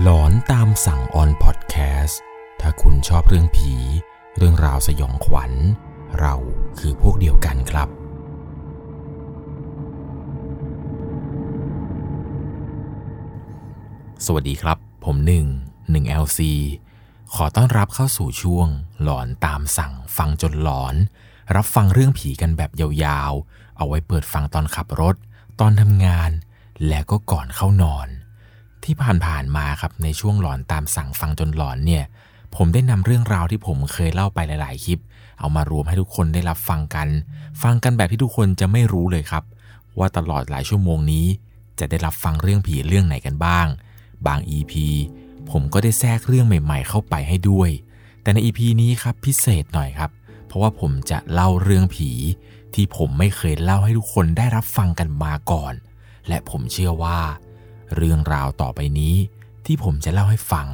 หลอนตามสั่งออนพอดแคสต์ถ้าคุณชอบเรื่องผี เรื่องราวสยองขวัญ เราคือพวกเดียวกันครับ สวัสดีครับ ผมหนึ่งหนึ่ง LC ขอต้อนรับเข้าสู่ช่วง หลอนตามสั่งฟังจนหลอน รับฟังเรื่องผีกันแบบยาวๆ เอาไว้เปิดฟังตอนขับรถ ตอนทำงาน และก็ก่อนเข้านอน ที่ผ่านๆมาครับในช่วงหลอนตามสั่งฟังจนหลอนเนี่ยผมได้นำเรื่องราวที่ผมเคยเล่าไปหลาย ๆ คลิป เอามารวมให้ทุกคนได้รับฟังกัน ฟังกันแบบที่ทุกคนจะไม่รู้เลยครับ ว่าตลอดหลายชั่วโมงนี้ จะได้รับฟังเรื่องผีเรื่องไหนกันบ้าง บาง EP ผมก็ได้แทรกเรื่องใหม่ ๆ เข้าไปให้ด้วย แต่ใน EP นี้ครับพิเศษหน่อยครับ เพราะว่าผมจะเล่าเรื่องผี ที่ผมไม่เคยเล่าให้ทุกคนได้รับฟังกันมาก่อน และผมเชื่อว่า เรื่องราวต่อไปนี้ ที่ผมจะเล่าให้ฟัง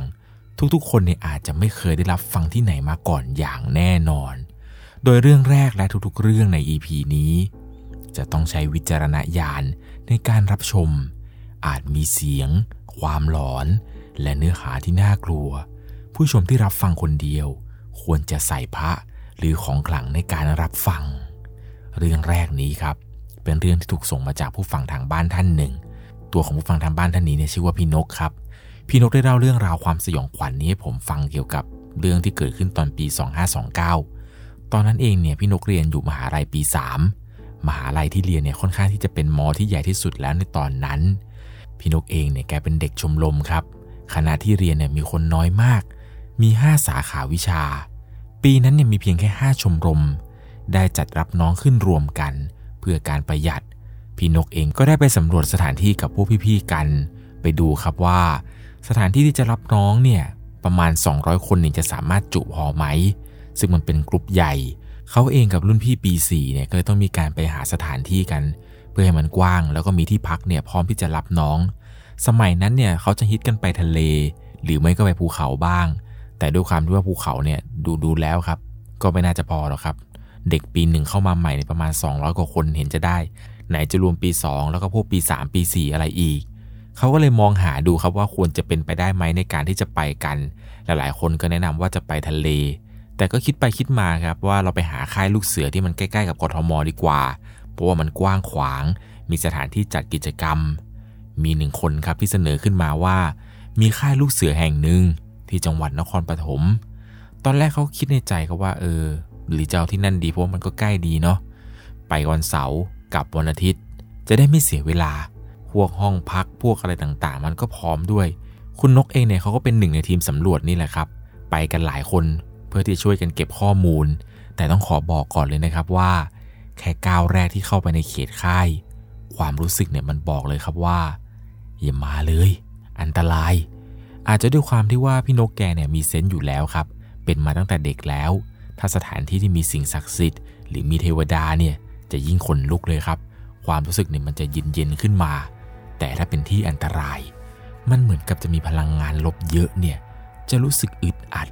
ทุกๆ คนเนี่ยอาจจะไม่เคยได้รับฟังที่ไหนมาก่อนอย่างแน่นอน โดยเรื่องแรกและทุกๆ เรื่องใน EP นี้ จะต้องใช้วิจารณญาณในการรับชม อาจมีเสียง ความหลอน และเนื้อหาที่น่ากลัว ผู้ชมที่รับฟังคนเดียว ควรจะใส่พระหรือของขลังในการรับฟัง เรื่องแรกนี้ครับ เป็นเรื่องที่ถูกส่งมาจากผู้ฟังทางบ้านท่านหนึ่ง ตัวของผู้ฟังทางบ้านท่านนี้เนี่ยชื่อว่าพี่นกครับ พี่นกได้เล่าเรื่องราวความสยองขวัญนนี้ให้ผมฟังเกี่ยวกับเรื่องที่เกิดขึ้นตอนปี 2529 ตอนนั้นเองเนี่ยพี่นกเรียนอยู่มหาลัยปี 3 มหาลัยที่เรียนเนี่ยค่อนข้างที่จะเป็นมอที่ใหญ่ที่สุดแล้วในตอนนั้น พี่นกเองเนี่ยแกเป็นเด็กชมรมครับ คณะที่เรียนเนี่ยมีคนน้อยมาก มี 5 สาขาวิชา ปีนั้นเนี่ยมีเพียงแค่ 5 ชมรม ได้จัดรับน้องขึ้นรวมกัน เพื่อการประหยัด พี่นกเองก็ได้ไปสำรวจสถานที่กับพวกพี่ๆกัน ไปดูครับว่า สถานที่ที่จะรับน้องเนี่ยประมาณ 200 คนเนี่ยจะสามารถจุพอไหม ซึ่งมันเป็นกลุ่มใหญ่ เขาเองกับรุ่นพี่ปี4เนี่ยก็เลยต้องมีการไปหาสถานที่กัน เพื่อให้มันกว้าง แล้วก็มีที่พักเนี่ยพร้อมที่จะรับน้อง สมัยนั้นเนี่ยเขาจะฮิตกันไปทะเล หรือไม่ก็ไปภูเขาบ้าง แต่ด้วยความที่ว่าภูเขาเนี่ยดูดูแล้วครับ ก็ไม่น่าจะพอหรอกครับ เด็กปีหนึ่งเข้ามาใหม่ในประมาณ 200 กว่าคนเห็นจะได้ ไหนจะรวมปี 2 แล้วก็พวกปี 3 ปี 4 อะไรอีก เขาก็เลยมองหาดูครับว่าควรจะเป็นไปได้ไหมในการที่จะไปกัน หลายๆ คนก็แนะนำว่าจะไปทะเล แต่ก็คิดไปคิดมาครับว่าเราไปหาค่ายลูกเสือที่มันใกล้ๆกับกทมดีกว่า เพราะว่ามันกว้างขวาง มีสถานที่จัดกิจกรรม มีหนึ่งคนครับที่เสนอขึ้นมาว่า มีค่ายลูกเสือแห่งหนึ่งที่จังหวัดนครปฐม ตอนแรกเขาคิดในใจก็ว่าเออ หรือจะเอาที่นั่นดีเพราะมันก็ใกล้ดีเนาะ ไปวันเสาร์ กับวันอาทิตย์ จะได้ไม่เสียเวลา พวกห้องพักพวกอะไรต่างๆ มันก็พร้อมด้วย คุณนกเองเนี่ยเขาก็เป็นหนึ่งในทีมสำรวจนี่แหละครับ ไปกันหลายคนเพื่อที่จะช่วยกันเก็บข้อมูล แต่ต้องขอบอกก่อนเลยนะครับว่า แค่ก้าวแรกที่เข้าไปในเขตค่าย ความรู้สึกเนี่ยมันบอกเลยครับว่าอย่ามาเลย อันตราย อาจจะด้วยความที่ว่าพี่นกแกเนี่ยมีเซนต์อยู่แล้วครับ เป็นมาตั้งแต่เด็กแล้ว ถ้าสถานที่ที่มีสิ่งศักดิ์สิทธิ์ หรือมีเทวดาเนี่ย จะยิ่งขนลุกเลยครับ ความรู้สึกเนี่ยมันจะเย็นเย็นขึ้นมา แต่ถ้าเป็นที่อันตราย มันเหมือนกับจะมีพลังงานลบเยอะเนี่ย จะรู้สึกอึดอัด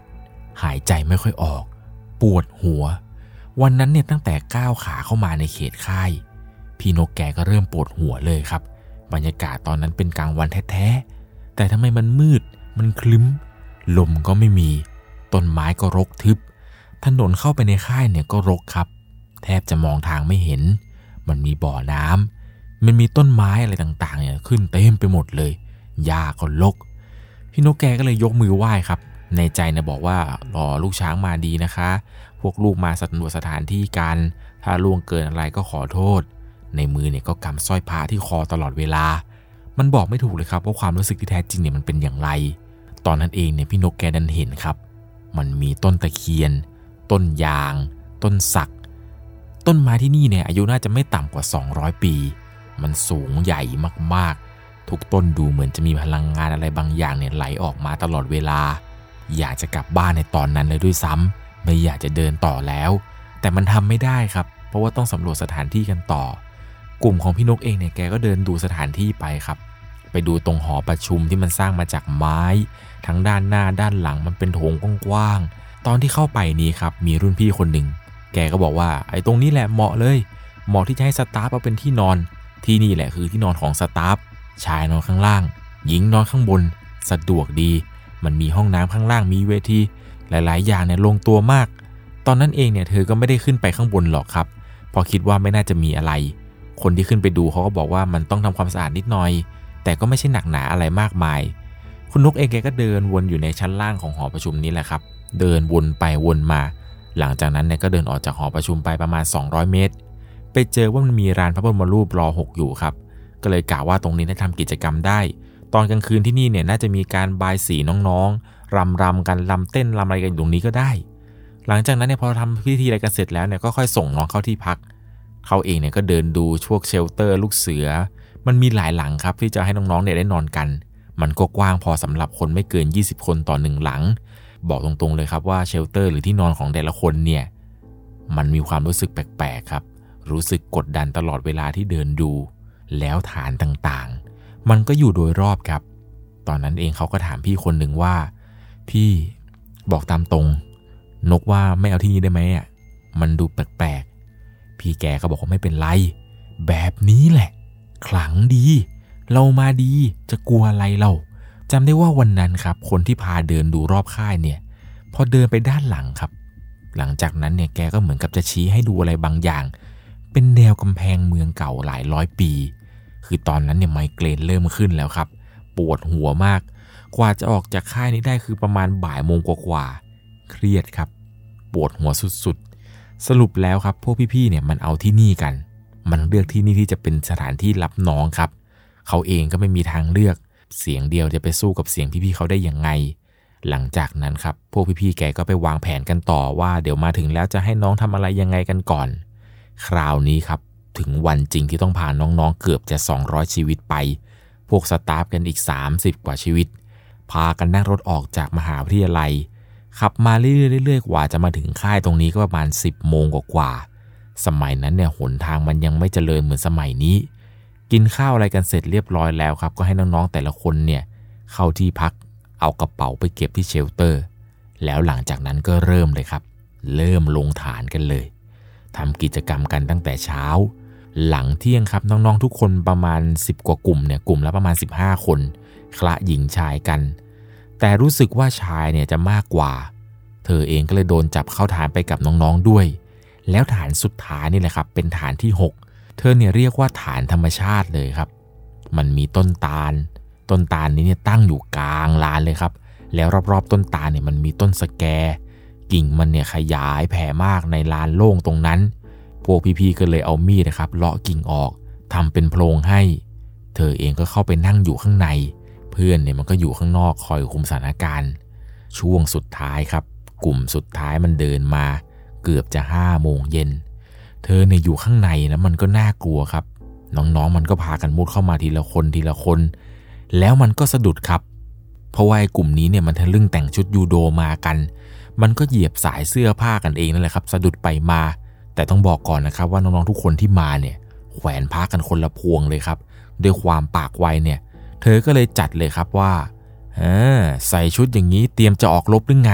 หายใจไม่ค่อยออก ปวดหัว วันนั้นเนี่ยตั้งแต่ก้าวขาเข้ามาในเขตค่าย พี่นกแกก็เริ่มปวดหัวเลยครับ บรรยากาศตอนนั้นเป็นกลางวันแท้ๆ แต่ทำไมมันมืด มันคลึ้ม ลมก็ไม่มี ต้นไม้ก็รกทึบ ถนนเข้าไปในค่ายเนี่ยก็รกครับ แทบจะมองทางไม่เห็น มันมีบ่อน้ำมันมีต้นไม้อะไรต่างๆเนี่ยขึ้นเต็มไปหมดเลย หญ้าก็รกพี่นกแกก็เลยยกมือไหว้ครับ ในใจนะบอกว่ารอลูกช้างมาดีนะคะ พวกลูกมาสำรวจสถานที่กัน ถ้าล่วงเกินอะไรก็ขอโทษ ในมือเนี่ยก็กำสร้อยพระที่คอตลอดเวลา มันบอกไม่ถูกเลยครับว่าความรู้สึกที่แท้จริงเนี่ยมันเป็นอย่างไร ตอนนั้นเองเนี่ยพี่นกแกดันเห็นครับ มันมีต้นตะเคียน ต้นยาง ต้นสัก ต้นไม้ที่นี่เนี่ยอายุน่าจะไม่ต่ำกว่า 200 ปี มันสูงใหญ่มากๆ ทุกต้นดูเหมือนจะมีพลังงานอะไรบางอย่างเนี่ยไหลออกมาตลอดเวลา อยากจะกลับบ้านในตอนนั้นเลยด้วยซ้ำไม่อยากจะเดินต่อแล้ว แต่มันทำไม่ได้ครับ เพราะว่าต้องสำรวจสถานที่กันต่อ กลุ่มของพี่นกเองเนี่ยแกก็เดินดูสถานที่ไปครับไปดูตรงหอประชุมที่มันสร้างมาจากไม้ ทั้งด้านหน้าด้านหลังมันเป็นโถงกว้างๆ ตอนที่เข้าไปนี้ครับ มีรุ่นพี่คนหนึ่ง แกก็บอกว่าไอ้ตรงนี้แหละเหมาะเลย เหมาะที่จะให้สตาฟเอาเป็นที่นอน ที่นี่แหละคือที่นอนของสตาฟ ชายนอนข้างล่าง หญิงนอนข้างบน สะดวกดี มันมีห้องน้ำข้างล่างมีเวที หลาย ๆ อย่างเนี่ยลงตัวมาก ตอนนั้นเองเนี่ยเธอก็ไม่ได้ขึ้นไปข้างบนหรอกครับพราะคิดว่าไม่น่าจะมีอะไร คนที่ขึ้นไปดูเขาก็บอกว่ามันต้องทำความสะอาดนิดหน่อย แต่ก็ไม่ใช่หนักหนาอะไรมากมาย คุณนกเองแกก็เดินวนอยู่ในชั้นล่างของหอประชุมนี้แหละครับ เดินวนไปวนมา หลังจากนั้นเนี่ยก็เดินออกจากหอประชุมไปประมาณ 200 เมตร ไปเจอว่ามันมีร้านพระบรมรูปรอหกอยู่ครับ ก็เลยกล่าวว่าตรงนี้ได้ทำกิจกรรมได้ ตอนกลางคืนที่นี่เนี่ยน่าจะมีการบายสีน้องๆรำรำกันรำเต้นรำอะไรกันตรงนี้ก็ได้ หลังจากนั้นเนี่ยพอทำพิธีอะไรกันเสร็จแล้วเนี่ยก็ค่อยส่งน้องเข้าที่พัก เขาเองเนี่ยก็เดินดูช่วงเชลเตอร์ลูกเสือ มันมีหลายหลังครับที่จะให้น้องๆเนี่ยได้นอนกัน มันก็กว้างพอสำหรับคนไม่เกิน 20 คนต่อหนึ่งหลัง บอกตรงๆเลยครับว่าเชลเตอร์หรือที่นอนของแต่ละคนเนี่ยมันมีความรู้สึกแปลกๆครับ รู้สึกกดดันตลอดเวลาที่เดินดู แล้วฐานต่างๆ มันก็อยู่โดยรอบครับ ตอนนั้นเองเขาก็ถามพี่คนหนึ่งว่า พี่บอกตามตรง นกว่าไม่เอาที่นี่ได้ไหมอะมันดูแปลกๆ พี่แกก็บอกว่าไม่เป็นไร แบบนี้แหละ ขลังดี เรามาดีจะกลัวอะไรเรา จำได้ว่าวันนั้นครับ คนที่พาเดินดูรอบค่ายเนี่ยพอเดินไปด้านหลังครับ หลังจากนั้นเนี่ยแกก็เหมือนกับจะชี้ให้ดูอะไรบางอย่าง เป็นแนวกำแพงเมืองเก่าหลายร้อยปี คือตอนนั้นเนี่ยไมเกรนเริ่มขึ้นแล้วครับ ปวดหัวมาก กว่าจะออกจากค่ายนี้ได้คือประมาณบ่ายโมงกว่าๆเครียดครับ ปวดหัวสุดๆ สรุปแล้วครับ พวกพี่ๆเนี่ยมันเอาที่นี่กัน มันเลือกที่นี่ที่จะเป็นสถานที่รับน้องครับ เขาเองก็ไม่มีทางเลือก เสียงเดียวจะไปสู้กับเสียงพี่ๆเขาได้ยังไง หลังจากนั้นครับพวกพี่ๆแกก็ไปวางแผนกันต่อว่า เดี๋ยวมาถึงแล้วจะให้น้องทำอะไรยังไงกันก่อน คราวนี้ครับถึงวันจริงที่ต้องพาน้องๆเกือบจะ 200 ชีวิตไป พวกสตาฟกันอีก 30 กว่าชีวิต พากันนั่งรถออกจากมหาวิทยาลัย ขับมาเรื่อยๆกว่าจะมาถึงค่ายตรงนี้ก็ประมาณ 10 โมงกว่าๆสมัยนั้นเนี่ยหนทางมันยังไม่เจริญเหมือนสมัยนี้ กินข้าวอะไรกันเสร็จเรียบร้อยแล้วครับ ก็ให้น้องๆแต่ละคนเนี่ยเข้าที่พักเอากระเป๋าไปเก็บที่เชลเตอร์ แล้วหลังจากนั้นก็เริ่มเลยครับ เริ่มลงฐานกันเลยทำกิจกรรมกันตั้งแต่เช้า หลังเที่ยงครับน้องๆทุกคนประมาณ 10 กว่ากลุ่มเนี่ยกลุ่มละประมาณ 15 คน คละหญิงชายกัน แต่รู้สึกว่าชายเนี่ยจะมากกว่า เธอเองก็เลยโดนจับเข้าฐานไปกับน้องๆด้วย แล้วฐานสุดท้ายนี่แหละครับ เป็นฐานที่ 6 เธอเนี่ยเรียกว่าฐานธรรมชาติเลยครับ มันมีต้นตาล ต้นตาลนี้เนี่ยตั้งอยู่กลางลานเลยครับ แล้วรอบๆต้นตาลเนี่ยมันมีต้นสแก กิ่งมันเนี่ยขยายแผ่มากในลานโล่งตรงนั้น พวกพี่ๆก็เลยเอามีดนะครับเลาะกิ่งออกทำเป็นโพรงให้ เธอเองก็เข้าไปนั่งอยู่ข้างใน เพื่อนเนี่ยมันก็อยู่ข้างนอกคอยคุมสถานการณ์ ช่วงสุดท้ายครับ กลุ่มสุดท้ายมันเดินมา เกือบจะห้าโมงเย็น เธอเนี่ยอยู่ข้างในแล้วมันก็น่ากลัวครับ น้องๆมันก็พากันมุดเข้ามาทีละคนทีละคน แล้วมันก็สะดุดครับ เพราะว่าไอ้กลุ่มนี้เนี่ยมันทะลึ่งแต่งชุดยูโดมากัน มันก็เหยียบสายเสื้อผ้ากันเองนั่นแหละครับ สะดุดไปมา แต่ต้องบอกก่อนนะครับว่าน้องๆทุกคนที่มาเนี่ยแขวนผ้ากันคนละพวงเลยครับ ด้วยความปากไวเนี่ย เธอก็เลยจัดเลยครับว่าใส่ชุดอย่างนี้เตรียมจะออกรบหรือไง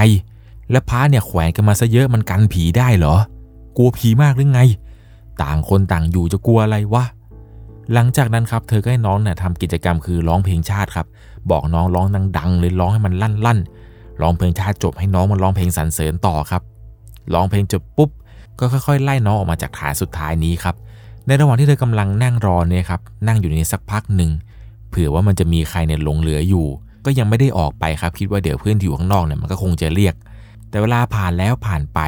และพ้าเนี่ยแขวนกันมาซะเยอะมันกันผีได้เหรอ กลัวผีมากหรือไง ต่างคนต่างอยู่จะกลัวอะไรวะหลังจากนั้นครับเธอก็ให้น้องเนี่ยทำกิจกรรมคือร้องเพลงชาติครับ บอกน้องร้องดังๆเลยร้องให้มันลั่นลั่นร้องเพลงชาติจบให้น้องมันร้องเพลงสรรเสริญต่อครับร้องเพลงจบปุ๊บ ก็ค่อยๆ ไล่น้องออกมาจากฐานสุดท้ายนี้ครับ ในระหว่างที่เธอกำลังนั่งรอเนี่ยครับนั่งอยู่ในสักพักหนึ่งเผื่อว่ามันจะมีใครเนี่ยหลงเหลืออยู่ ก็ยังไม่ได้ออกไปครับคิดว่าเดี๋ยวเพื่อนที่อยู่ข้างนอกเนี่ยมันก็คงจะเรียก แต่เวลาผ่านแล้วผ่านไป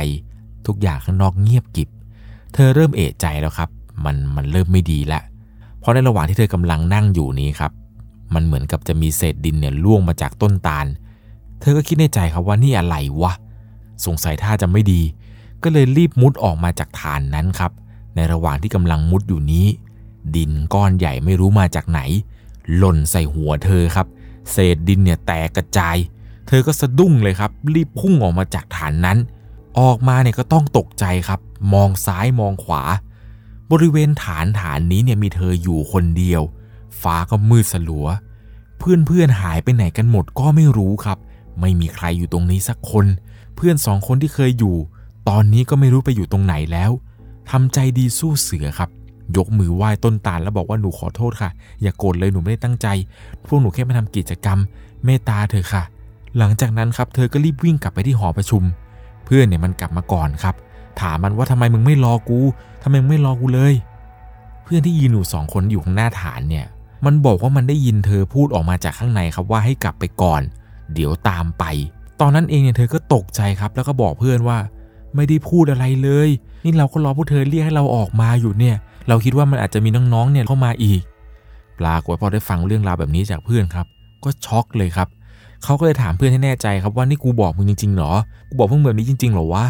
ทุกอย่างข้างนอกเงียบกิบ เธอเริ่มเอะใจแล้วครับ มันมันเริ่มไม่ดีละ เพราะในระหว่างที่เธอกำลังนั่งอยู่นี้ครับ มันเหมือนกับจะมีเศษดินเนี่ยล่วงมาจากต้นตาล เธอก็คิดในใจครับว่านี่อะไรวะ สงสัยท่าจะไม่ดี ก็เลยรีบมุดออกมาจากฐานนั้นครับ ในระหว่างที่กำลังมุดอยู่นี้ ดินก้อนใหญ่ไม่รู้มาจากไหน หล่นใส่หัวเธอครับ เศษดินเนี่ยแตกกระจาย เธอก็สะดุ้งเลยครับ รีบพุ่งออกมาจากฐานนั้น ออกมาเนี่ยก็ต้องตกใจครับ มองซ้ายมองขวา บริเวณฐานฐานนี้เนี่ยมีเธออยู่คนเดียว ฟ้าก็มืดสลัว เพื่อนเพื่อนหายไปไหนกันหมดก็ไม่รู้ครับ ไม่มีใครอยู่ตรงนี้สักคน เพื่อนสองคนที่เคยอยู่ ตอนนี้ก็ไม่รู้ไปอยู่ตรงไหนแล้วทำใจดีสู้เสือครับ ยกมือไหว้ต้นตาลแล้วบอกว่าหนูขอโทษค่ะ อย่าโกรธเลยหนูไม่ได้ตั้งใจ พวกหนูแค่มาทำกิจกรรม เมตตาเธอค่ะ หลังจากนั้นครับ เธอก็รีบวิ่งกลับไปที่หอประชุม เพื่อนเนี่ยมันกลับมาก่อนครับ ถามมันว่าทำไมมึงไม่รอกูทำไมมึงไม่รอกูเลย เพื่อนที่ยืนอยู่สองคนอยู่ข้างหน้าฐานเนี่ย มันบอกว่ามันได้ยินเธอพูดออกมาจากข้างในครับว่าให้กลับไปก่อน เดี๋ยวตามไป ตอนนั้นเองเนี่ยเธอก็ตกใจครับ แล้วก็บอกเพื่อนว่า ไม่ได้พูดอะไรเลย นี่เราก็รอพวกเธอเรียกให้เราออกมาอยู่เนี่ย เราคิดว่ามันอาจจะมีน้องๆเนี่ยเข้ามาอีกปรากฏพอได้ฟังเรื่องราวแบบนี้จากเพื่อนครับ ก็ช็อกเลยครับ เขาก็เลยถามเพื่อนให้แน่ใจครับว่านี่กูบอกมึงจริงๆหรอ กูบอกเพิ่งแบบนี้จริงๆหรอวะ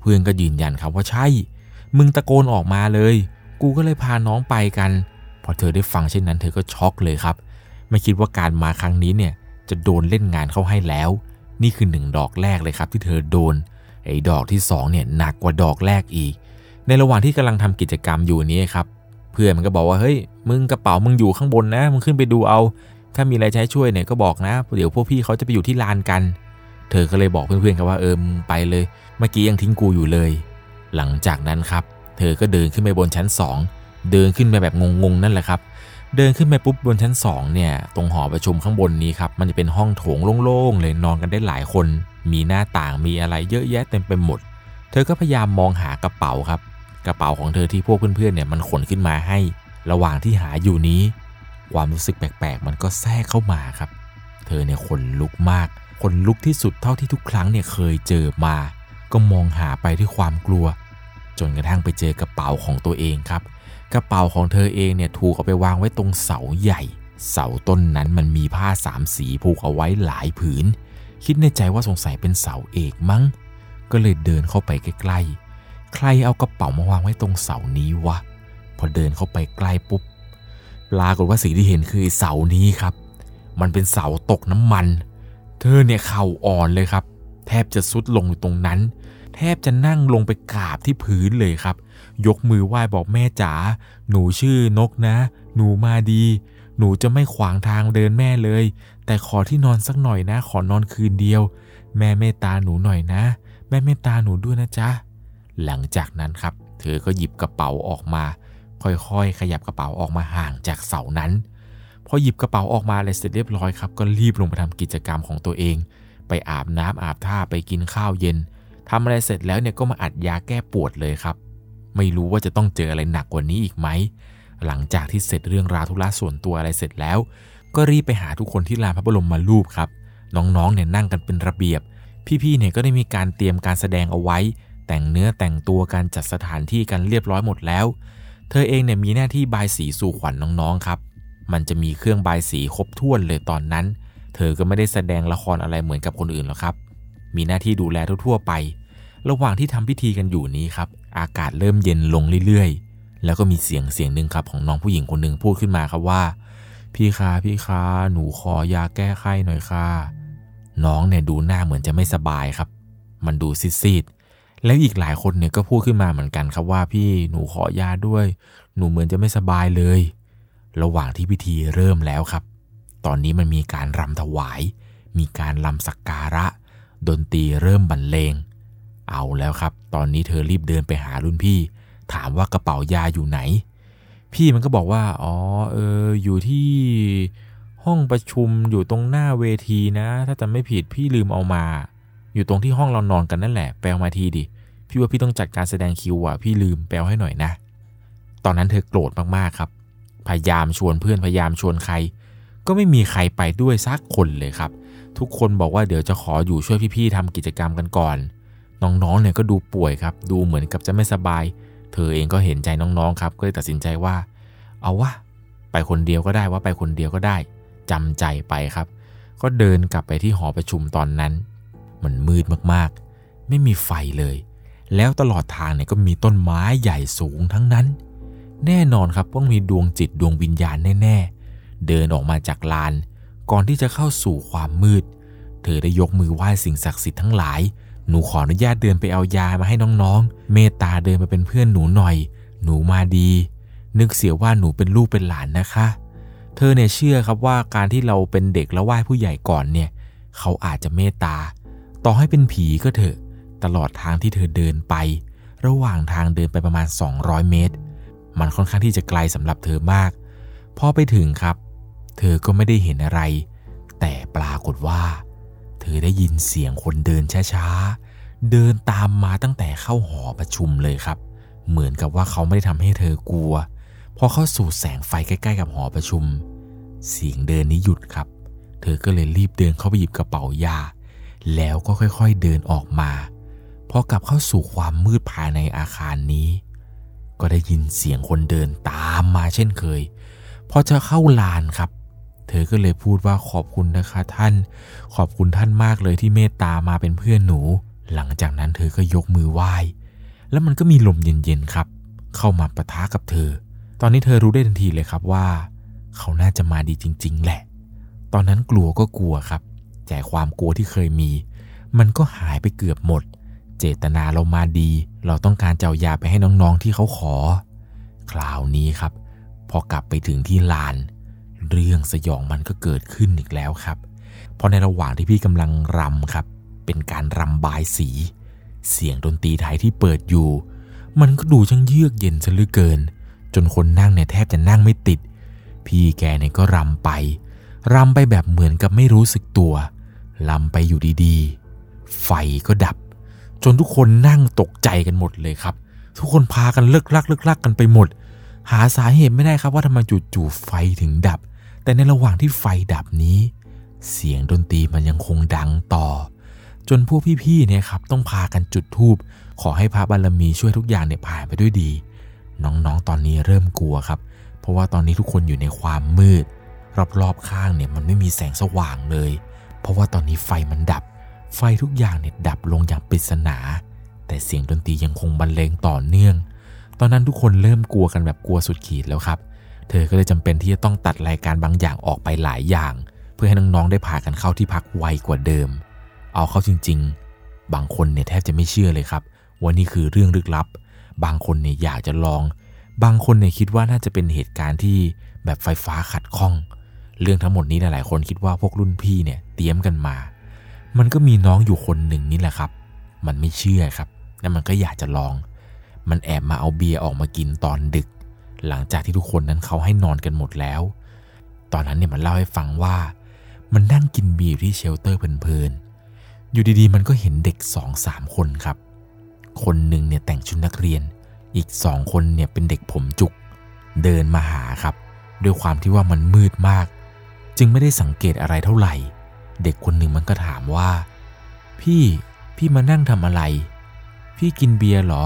เพื่อนก็ยืนยันครับว่าใช่ มึงตะโกนออกมาเลย กูก็เลยพาน้องไปกัน พอเธอได้ฟังเช่นนั้น เธอก็ช็อกเลยครับ ไม่คิดว่าการมาครั้งนี้เนี่ยจะโดนเล่นงานเข้าให้แล้ว นี่คือหนึ่งดอกแรกเลยครับที่เธอโดน ไอ้ดอกที่สองเนี่ยหนักกว่าดอกแรกอีก ในระหว่างที่กำลังทำกิจกรรมอยู่นี้ครับ เพื่อนมันก็บอกว่าเฮ้ย มึงกระเป๋ามึงอยู่ข้างบนนะ มึงขึ้นไปดูเอา ถ้ามีอะไรใช้ช่วยเนี่ยก็บอกนะ เดี๋ยวพวกพี่เขาจะไปอยู่ที่ลานกัน เธอก็เลยบอกเพื่อนๆครับว่าเออมไปเลย เมื่อกี้ยังทิ้งกูอยู่เลย หลังจากนั้นครับ เธอก็เดินขึ้นไปบนชั้น 2 เดินขึ้นไปแบบงงๆนั่นแหละครับ เดินขึ้นไปปุ๊บบนชั้น2เนี่ย ตรงหอประชุมข้างบนนี้ครับ มันจะเป็นห้องโถงโล่งๆเลยนอนกันได้หลายคน มีหน้าต่างมีอะไรเยอะแยะเต็มไปหมด เธอก็พยายามมองหากระเป๋าครับ กระเป๋าของเธอที่พวกเพื่อนๆเนี่ยมันขนขึ้นมาให้ ระหว่างที่หาอยู่นี้ ความรู้สึกแปลกๆ มันก็แทรกเข้ามาครับ เธอเนี่ยขนลุกมาก ขนลุกที่สุดเท่าที่ทุกครั้งเนี่ยเคยเจอมา ก็มองหาไปด้วยความกลัว จนกระทั่งไปเจอกระเป๋าของตัวเองครับ กระเป๋าของเธอเองเนี่ยถูกเอาไปวางไว้ตรงเสาใหญ่ เสาต้นนั้นมันมีผ้าสามสีผูกเอาไว้หลายผืน คิดในใจว่าสงสัยเป็นเสาเอกมั้ง ก็เลยเดินเข้าไปใกล้ๆ ใครเอากระเป๋ามาวางไว้ตรงเสานี้วะ พอเดินเข้าไปใกล้ปุ๊บ ปรากฏว่าสิ่งที่เห็นคือเสานี้ครับ มันเป็นเสาตกน้ำมัน เธอเนี่ยเข่าอ่อนเลยครับ แทบจะซุดลงอยู่ตรงนั้น แทบจะนั่งลงไปกราบที่พื้นเลยครับ ยกมือไหว้บอกแม่จ๋าหนูชื่อนกนะ หนูมาดี หนูจะไม่ขวางทางเดินแม่เลย แต่ขอที่นอนสักหน่อยนะ ขอนอนคืนเดียว แม่เมตตาหนูหน่อยนะ แม่เมตตาหนูด้วยนะจ๊ะหลังจากนั้นครับ เธอก็หยิบกระเป๋าออกมา ค่อยๆ ขยับกระเป๋าออกมาห่างจากเสานั้น พอหยิบกระเป๋าออกมาเลยเสร็จเรียบร้อยครับ ก็รีบลงไปทำกิจกรรมของตัวเอง ไปอาบน้ำอาบท่าไปกินข้าวเย็นทำอะไรเสร็จแล้วเนี่ยก็มาอัดยาแก้ปวดเลยครับ ไม่รู้ว่าจะต้องเจออะไรหนักกว่านี้อีกไหม หลังจากที่เสร็จเรื่องราวธุระส่วนตัวอะไรเสร็จแล้ว ก็รีบไปหาทุกคนที่ลานพระบรมมารูปครับ น้องๆเนี่ยนั่งกันเป็นระเบียบ พี่ๆเนี่ยก็ได้มีการเตรียมการแสดงเอาไว้แต่งเนื้อแต่งตัวการจัดสถานที่กันเรียบร้อยหมดแล้ว เธอเองเนี่ยมีหน้าที่บายสีสู่ขวัญนน้องๆครับ มันจะมีเครื่องบายสีครบถ้วนเลยตอนนั้น เธอก็ไม่ได้แสดงละครอะไรเหมือนกับคนอื่นหรอกครับ มีหน้าที่ดูแลทั่วๆไป ระหว่างที่ทำพิธีกันอยู่นี้ครับ อากาศเริ่มเย็นลงเรื่อยๆ แล้วก็มีเสียงเสียงหนึ่งครับของน้องผู้หญิงคนหนึ่งพูดขึ้นมาครับว่า พี่คะพี่คะหนูขอยาแก้ไข้หน่อยค่ะน้องเนี่ยดูหน้าเหมือนจะไม่สบายครับ มันดูซีดๆ แล้วอีกหลายคนเนี่ยก็พูดขึ้นมาเหมือนกันครับว่าพี่หนูขอยาด้วย หนูเหมือนจะไม่สบายเลย ระหว่างที่พิธีเริ่มแล้วครับ ตอนนี้มันมีการรำถวาย มีการรำสักการะ ดนตรีเริ่มบรรเลง เอาแล้วครับ ตอนนี้เธอรีบเดินไปหารุ่นพี่ ถามว่ากระเป๋ายาอยู่ไหน พี่มันก็บอกว่า อ๋อ เออ อยู่ที่ห้องประชุมอยู่ตรงหน้าเวทีนะ ถ้าจำไม่ผิดพี่ลืมเอามา อยู่ตรงที่ห้องเรานอนกันนั่นแหละแปลมาทีดิพี่ว่าพี่ต้องจัดการแสดงคิวอะพี่ลืมแปลให้หน่อยนะ ตอนนั้นเธอโกรธมากๆครับ พยายามชวนเพื่อนพยายามชวนใคร ก็ไม่มีใครไปด้วยสักคนเลยครับ ทุกคนบอกว่าเดี๋ยวจะขออยู่ช่วยพี่ๆทำกิจกรรมกันก่อน น้องๆเนี่ยก็ดูป่วยครับ ดูเหมือนกับจะไม่สบาย เธอเองก็เห็นใจน้องๆครับก็เลยตัดสินใจว่า เอาวะไปคนเดียวก็ได้ว่าไปคนเดียวก็ได้จำใจไปครับ ก็เดินกลับไปที่หอประชุมตอนนั้น มันมืดมากๆ ไม่มีไฟเลย แล้วตลอดทางเนี่ยก็มีต้นไม้ใหญ่สูงทั้งนั้น แน่นอนครับว่ามีดวงจิตดวงวิญญาณแน่ๆ เดินออกมาจากลาน ก่อนที่จะเข้าสู่ความมืด เธอได้ยกมือไหว้สิ่งศักดิ์สิทธิ์ทั้งหลาย หนูขออนุญาตเดินไปเอายามาให้น้องๆ เมตตาเดินมาเป็นเพื่อนหนูหน่อย หนูมาดี นึกเสียว่าหนูเป็นลูกเป็นหลานนะคะเธอเนี่ยเชื่อครับว่าการที่เราเป็นเด็กแล้วไหว้ผู้ใหญ่ก่อนเนี่ย เขาอาจจะเมตตา ต่อให้เป็นผีก็เถอะ ตลอดทางที่เธอเดินไป ระหว่างทางเดินไปประมาณ 200 เมตร มันค่อนข้างที่จะไกลสำหรับเธอมาก พอไปถึงครับ เธอก็ไม่ได้เห็นอะไร แต่ปรากฏว่า เธอได้ยินเสียงคนเดินช้าๆ เดินตามมาตั้งแต่เข้าหอประชุมเลยครับ เหมือนกับว่าเขาไม่ได้ทำให้เธอกลัว พอเข้าสู่แสงไฟใกล้ๆ กับหอประชุม เสียงเดินนี้หยุดครับ เธอก็เลยรีบเดินเข้าไปหยิบกระเป๋ายา แล้วก็ค่อยๆเดินออกมา พอกลับเข้าสู่ความมืดภายในอาคารนี้ ก็ได้ยินเสียงคนเดินตามมาเช่นเคย พอจะเข้าลานครับ เธอก็เลยพูดว่าขอบคุณนะคะท่าน ขอบคุณท่านมากเลยที่เมตตามาเป็นเพื่อนหนู หลังจากนั้นเธอก็ยกมือไหว้ แล้วมันก็มีลมเย็นๆครับ เข้ามาปะทะกับเธอ ตอนนี้เธอรู้ได้ทันทีเลยครับว่า เขาน่าจะมาดีจริง ๆ แหละ ตอนนั้นกลัวก็กลัวครับ แต่ความกลัวที่เคยมี มันก็หายไปเกือบหมด เจตนาเรามาดี เราต้องการเจ้ายาไปให้น้องๆที่เขาขอ คราวนี้ครับ พอกลับไปถึงที่ลาน เรื่องสยองมันก็เกิดขึ้นอีกแล้วครับ เพราะในระหว่างที่พี่กำลังรำครับ เป็นการรำบายสี เสียงดนตรีไทยที่เปิดอยู่ มันก็ดูช่างเยือกเย็นซะเหลือเกิน จนคนนั่งเนี่ยแทบจะนั่งไม่ติด พี่แกเนี่ยก็รำไป รำไปแบบเหมือนกับไม่รู้สึกตัวรำไปอยู่ดีๆ ไฟก็ดับ จนทุกคนนั่งตกใจกันหมดเลยครับ ทุกคนพากันเลิกลักเลิกลักกันไปหมด หาสาเหตุไม่ได้ครับว่าทำไมจู่ๆไฟถึงดับ แต่ในระหว่างที่ไฟดับนี้ เสียงดนตรีมันยังคงดังต่อ จนพวกพี่ๆเนี่ยครับต้องพากันจุดธูปขอให้พระบารมีช่วยทุกอย่างเนี่ยผ่านไปด้วยดี น้องๆตอนนี้เริ่มกลัวครับ เพราะว่าตอนนี้ทุกคนอยู่ในความมืด รอบๆข้างเนี่ยมันไม่มีแสงสว่างเลย เพราะว่าตอนนี้ไฟมันดับ ไฟทุกอย่างเนี่ยดับลงอย่างปริศนา แต่เสียงดนตรียังคงบรรเลงต่อเนื่อง ตอนนั้นทุกคนเริ่มกลัวกันแบบกลัวสุดขีดแล้วครับ เธอก็เลยจำเป็นที่จะต้องตัดรายการบางอย่างออกไปหลายอย่าง เพื่อให้น้องๆได้พากันเข้าที่พักไวกว่าเดิม เอาเข้าจริง ๆ บางคนเนี่ยแทบจะไม่เชื่อเลยครับว่านี่คือเรื่องลึกลับ บางคนเนี่ยอยากจะลอง บางคนเนี่ยคิดว่าน่าจะเป็นเหตุการณ์ที่แบบไฟฟ้าขัดข้อง เรื่องทั้งหมดนี้หลายๆคนคิดว่าพวกรุ่นพี่เนี่ยเตรียมกันมา มันก็มีน้องอยู่คนหนึ่งนี่แหละครับ มันไม่เชื่อครับ แล้วมันก็อยากจะลอง มันแอบมาเอาเบียร์ออกมากินตอนดึก หลังจากที่ทุกคนนั้นเขาให้นอนกันหมดแล้ว ตอนนั้นเนี่ยมันเล่าให้ฟังว่า มันนั่งกินเบียร์ที่ shelter เพลินๆ อยู่ดีๆ มันก็เห็นเด็กสองสามคนครับ คนหนึ่งเนี่ยแต่งชุดนักเรียน อีกสองคนเนี่ยเป็นเด็กผมจุก เดินมาหาครับ ด้วยความที่ว่ามันมืดมาก จึงไม่ได้สังเกตอะไรเท่าไหร่ เด็กคนหนึ่งมันก็ถามว่า พี่พี่มานั่งทำอะไร พี่กินเบียร์เหรอ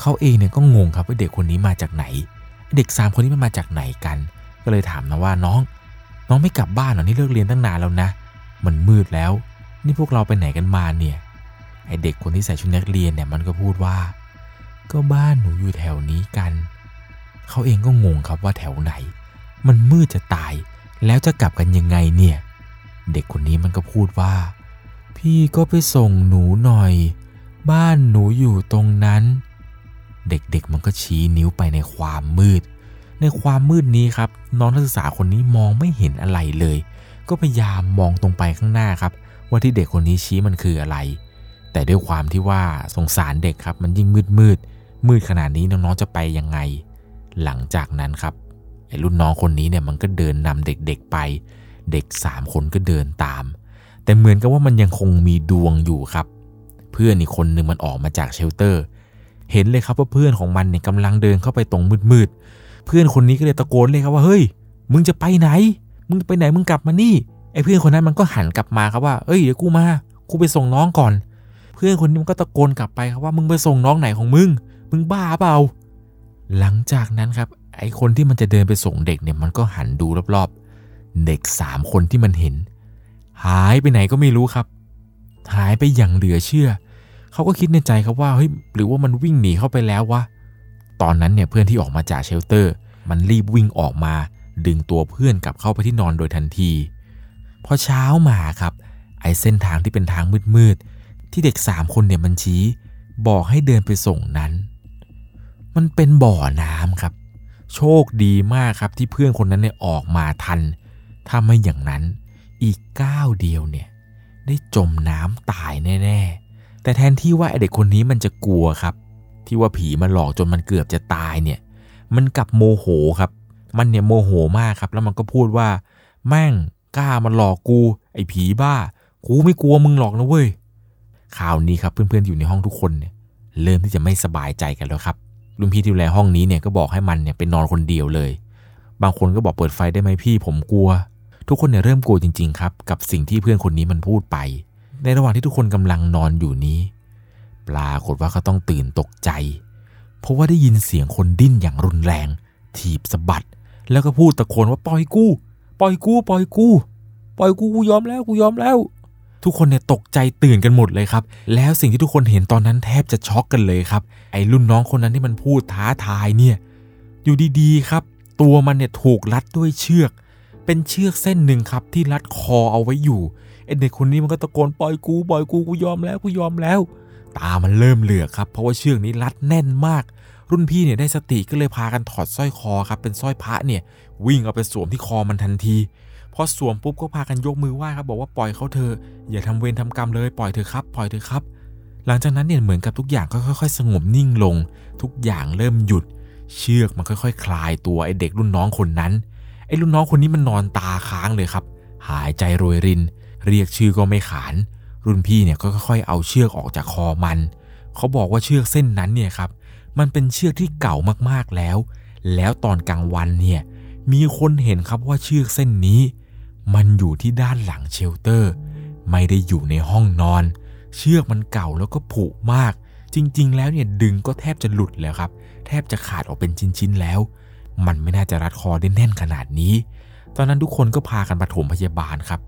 เขาเองเนี่ยก็งงครับว่าเด็กคนนี้มาจากไหน เด็กสามคนนี้มันมาจากไหนกัน ก็เลยถามนะว่าน้อง น้องไม่กลับบ้านเหรอนี่เลิกเรียนตั้งนานแล้วนะ มันมืดแล้ว นี่พวกเราไปไหนกันมาเนี่ยไอเด็กคนที่ใส่ชุดนักเรียนเนี่ยมันก็พูดว่า ก็บ้านหนูอยู่แถวนี้กัน เขาเองก็งงครับว่าแถวไหน มันมืดจะตาย แล้วจะกลับกันยังไงเนี่ย เด็กคนนี้มันก็พูดว่า พี่ก็ไปส่งหนูหน่อย บ้านหนูอยู่ตรงนั้น เด็กๆมันก็ชี้นิ้วไปในความมืด ในความมืดนี้ครับ น้องนักศึกษาคนนี้มองไม่เห็นอะไรเลย ก็พยายามมองตรงไปข้างหน้าครับ ว่าที่เด็กคนนี้ชี้มันคืออะไร แต่ด้วยความที่ว่าสงสารเด็กครับ มันยิ่งมืดมืดมืดขนาดนี้น้องๆจะไปยังไง หลังจากนั้นครับ รุ่นน้องคนนี้เนี่ยมันก็เดินนำเด็กๆไป เด็กสามคนก็เดินตาม แต่เหมือนกับว่ามันยังคงมีดวงอยู่ครับ เพื่อนอีกคนหนึ่งมันออกมาจากเชลเตอร์ เห็นเลยครับว่าเพื่อนของมันเนี่ยกำลังเดินเข้าไปตรงมืดๆ เพื่อนคนนี้ก็เลยตะโกนเลยครับว่าเฮ้ย มึงจะไปไหน มึงไปไหนมึงกลับมานี่ไอ้เพื่อนคนนั้นมันก็หันกลับมาครับว่าเอ้ยเดี๋ยวกูมากูไปส่งน้องก่อน เพื่อนคนนี้มันก็ตะโกนกลับไปครับว่ามึงไปส่งน้องไหนของมึง มึงบ้าเปล่าหลังจากนั้นครับ ไอ้คนที่มันจะเดินไปส่งเด็กเนี่ยมันก็หันดูรอบๆ เด็กสามคนที่มันเห็น หายไปไหนก็ไม่รู้ครับ หายไปอย่างเหลือเชื่อ เขาก็คิดในใจครับว่าเฮ้ยหรือว่ามันวิ่งหนีเข้าไปแล้ววะตอนนั้นเนี่ยเพื่อนที่ออกมาจากเชลเตอร์ มันรีบวิ่งออกมา ดึงตัวเพื่อนกลับเข้าไปที่นอนโดยทันทีพอเช้ามาครับ ไอ้เส้นทางที่เป็นทางมืดๆที่เด็กสามคนเนี่ยมันชี้ บอกให้เดินไปส่งนั้น มันเป็นบ่อน้ำครับ โชคดีมากครับที่เพื่อนคนนั้นเนี่ยออกมาทัน ถ้าไม่อย่างนั้นอีกก้าวเดียวเนี่ยได้จมน้ำตายแน่ๆ แต่แทนที่ว่าเด็กคนนี้มันจะกลัวครับ ที่ว่าผีมาหลอกจนมันเกือบจะตายเนี่ย มันกลับโมโหครับ มันเนี่ยโมโหมากครับ แล้วมันก็พูดว่า แม่งกล้ามาหลอกกู ไอ้ผีบ้า กูไม่กลัวมึงหรอกนะเว้ยคราวนี้ครับเพื่อนๆอยู่ในห้องทุกคนเนี่ยเริ่มที่จะไม่สบายใจกันแล้วครับ รุ่นพี่ที่ดูแลห้องนี้เนี่ยก็บอกให้มันเนี่ยไปนอนคนเดียวเลย บางคนก็บอกเปิดไฟได้ไหมพี่ผมกลัว ทุกคนเนี่ยเริ่มกลัวจริงๆครับ กับสิ่งที่เพื่อนคนนี้มันพูดไป ในระหว่างที่ทุกคนกำลังนอนอยู่นี้ ปรากฏว่าเขาต้องตื่นตกใจ เพราะว่าได้ยินเสียงคนดิ้นอย่างรุนแรง ถีบสะบัด แล้วก็พูดตะโกนว่าปล่อยกู ปล่อยกู ปล่อยกู ปล่อยกูกูยอมแล้วกูยอมแล้ว ทุกคนเนี่ยตกใจตื่นกันหมดเลยครับ แล้วสิ่งที่ทุกคนเห็นตอนนั้นแทบจะช็อกกันเลยครับ ไอ้รุ่นน้องคนนั้นที่มันพูดท้าทายเนี่ย อยู่ดีๆครับ ตัวมันเนี่ยถูกรัดด้วยเชือก เป็นเชือกเส้นหนึ่งครับที่รัดคอเอาไว้อยู่ไอ้เด็กคนนี้มันก็ตะโกนปล่อยกูปล่อยกูกูยอมแล้วกูยอมแล้ว ตามันเริ่มเหลือกครับเพราะว่าเชือกนี้รัดแน่นมาก รุ่นพี่เนี่ยได้สติก็เลยพากันถอดสร้อยคอครับเป็นสร้อยพระเนี่ยวิ่งเอาไปสวมที่คอมันทันที พอสวมปุ๊บก็พากันยกมือไหว้ครับบอกว่าปล่อยเขาเถอะอย่าทำเวรทำกรรมเลยปล่อยเถอะครับปล่อยเถอะครับ หลังจากนั้นเนี่ยเหมือนกับทุกอย่างก็ค่อยๆ สงบนิ่งลง ทุกอย่างเริ่มหยุด เชือกมันค่อยๆ คลายตัวไอเด็กรุ่นน้องคนนั้นไอรุ่นน้องคนนี้มันนอนตาค้างเลยครับ หายใจโรยริน เรียกชื่อก็ไม่ขาน รุ่นพี่เนี่ยก็ค่อยๆ เอาเชือกออกจากคอมัน เขาบอกว่าเชือกเส้นนั้นเนี่ยครับมันเป็นเชือกที่เก่ามากๆแล้ว แล้วตอนกลางวันเนี่ยมีคนเห็นครับว่าเชือกเส้นนี้ มันอยู่ที่ด้านหลังเชลเตอร์ ไม่ได้อยู่ในห้องนอน เชือกมันเก่าแล้วก็ผุมาก จริง ๆ แล้วเนี่ยดึงก็แทบจะหลุดแล้วครับ แทบจะขาดออกเป็นชิ้นๆแล้ว มันไม่น่าจะรัดคอได้แน่นขนาดนี้ ตอนนั้นทุกคนก็พากันปฐมพยาบาลครับ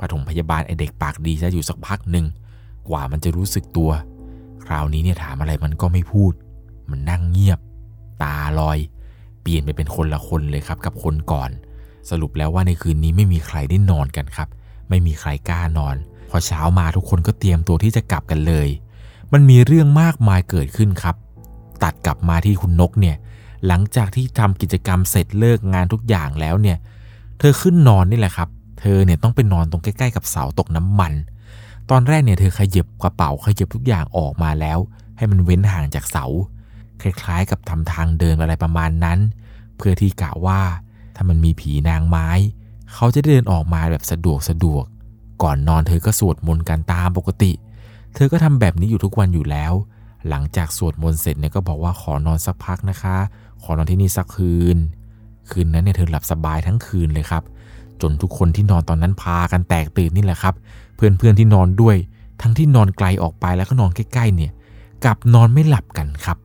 ปฐมพยาบาลไอเด็กปากดีจะอยู่สักพักหนึ่งกว่ามันจะรู้สึกตัว คราวนี้เนี่ยถามอะไรมันก็ไม่พูด มันนั่งเงียบ ตาลอย เปลี่ยนไปเป็นคนละคนเลยครับกับคนก่อน สรุปแล้วว่าในคืนนี้ไม่มีใครได้นอนกันครับ ไม่มีใครกล้านอน พอเช้ามาทุกคนก็เตรียมตัวที่จะกลับกันเลย มันมีเรื่องมากมายเกิดขึ้นครับ ตัดกลับมาที่คุณนกเนี่ย หลังจากที่ทำกิจกรรมเสร็จเลิกงานทุกอย่างแล้วเนี่ย เธอขึ้นนอนนี่แหละครับ เธอเนี่ยต้องไปนอนตรงใกล้ๆกับเสาตกน้ำมัน ตอนแรกเนี่ยเธอขยับกระเป๋าขยับทุกอย่างออกมาแล้ว ให้มันเว้นห่างจากเสา คล้ายๆ กับทำทางเดินอะไรประมาณนั้น เพื่อที่กะว่าามันมีผีนางไม้ เขาจะได้เดินออกมาแบบสะดวกสะดวก ก่อนนอนเธอก็สวดมนต์กันตามปกติ เธอก็ทำแบบนี้อยู่ทุกวันอยู่แล้ว หลังจากสวดมนต์เสร็จเนี่ยก็บอกว่าขอนอนสักพักนะคะ ขอนอนที่นี่สักคืน คืนนั้นเนี่ยเธอหลับสบายทั้งคืนเลยครับ จนทุกคนที่นอนตอนนั้นพากันแตกตื่นนี่แหละครับ เพื่อนๆที่นอนด้วย ทั้งที่นอนไกลออกไปแล้วก็นอนใกล้ๆเนี่ยกลับนอนไม่หลับกันครับ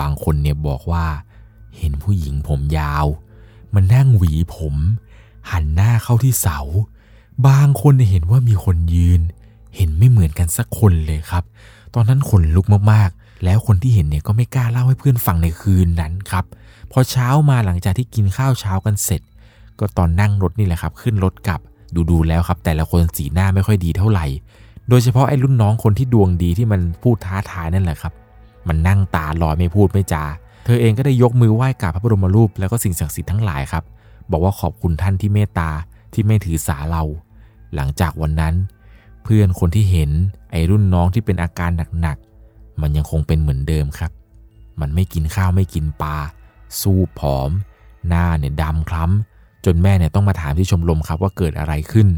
บางคนเนี่ยบอกว่า เห็นผู้หญิงผมยาว มันนั่งหวีผม หันหน้าเข้าที่เสา บางคนเห็นว่ามีคนยืน เห็นไม่เหมือนกันสักคนเลยครับ ตอนนั้นขนลุกมากๆ แล้วคนที่เห็นเนี่ยก็ไม่กล้าเล่าให้เพื่อนฟังในคืนนั้นครับ พอเช้ามาหลังจากที่กินข้าวเช้ากันเสร็จ ก็ตอนนั่งรถนี่แหละครับ ขึ้นรถกลับดูๆแล้วครับ แต่ละคนสีหน้าไม่ค่อยดีเท่าไหร่ โดยเฉพาะไอ้รุ่นน้องคนที่ดวงดีที่มันพูดท้าทายนั่นแหละครับ มันนั่งตาลอยไม่พูดไม่จา เธอเองก็ได้ยกมือไหว้กราบพระบรมรูปแล้วก็สิ่งศักดิ์สิทธิ์ทั้งหลายครับ บอกว่าขอบคุณท่านที่เมตตาที่ไม่ถือสาเรา หลังจากวันนั้น เพื่อนคนที่เห็นไอรุ่นน้องที่เป็นอาการหนักๆมันยังคงเป็นเหมือนเดิมครับ มันไม่กินข้าวไม่กินปลาสู้ผอม หน้าเนี่ยดำคล้ำจนแม่เนี่ยต้องมาถามที่ชมรมครับว่าเกิดอะไรขึ้น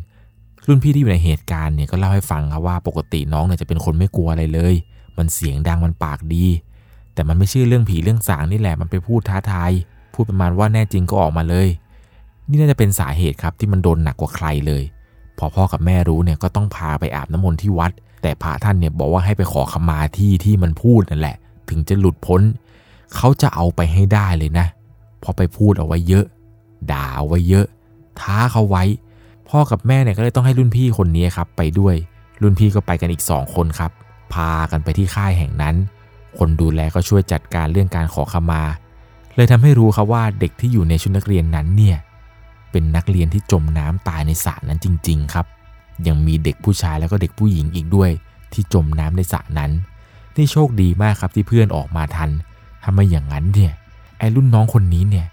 รุ่นพี่ที่อยู่ในเหตุการณ์เนี่ยก็เล่าให้ฟังครับว่าปกติน้องเนี่ยจะเป็นคนไม่กลัวอะไรเลย มันเสียงดังมันปากดี แต่มันไม่เชื่อเรื่องผีเรื่องสางนี่แหละมันไปพูดท้าทาย พูดประมาณว่าแน่จริงก็ออกมาเลย นี่น่าจะเป็นสาเหตุครับที่มันโดนหนักกว่าใครเลย พอพ่อกับแม่รู้เนี่ยก็ต้องพาไปอาบน้ำมนต์ที่วัด แต่พระท่านเนี่ยบอกว่าให้ไปขอขมาที่ที่มันพูดนั่นแหละ ถึงจะหลุดพ้น เขาจะเอาไปให้ได้เลยนะพอไปพูดเอาไว้เยอะ ด่าเอาไว้เยอะ ท้าเขาไว้ พ่อกับแม่เนี่ยก็เลยต้องให้รุ่นพี่คนนี้ครับไปด้วย รุ่นพี่ก็ไปกันอีกสองคนครับ พากันไปที่ค่ายแห่งนั้น คนดูแลก็ช่วยจัดการเรื่องการขอขมา เลยทำให้รู้ครับว่าเด็กที่อยู่ในชุดนักเรียนนั้นเนี่ยเป็นนักเรียนที่จมน้ำตายในสระนั้นจริง ๆ ครับ ยังมีเด็กผู้ชายแล้วก็เด็กผู้หญิงอีกด้วย ที่จมน้ำในสระนั้น นี่โชคดีมากครับที่เพื่อนออกมาทันถ้าไม่อย่างนั้นเนี่ยไอ้รุ่นน้องคนนี้เนี่ย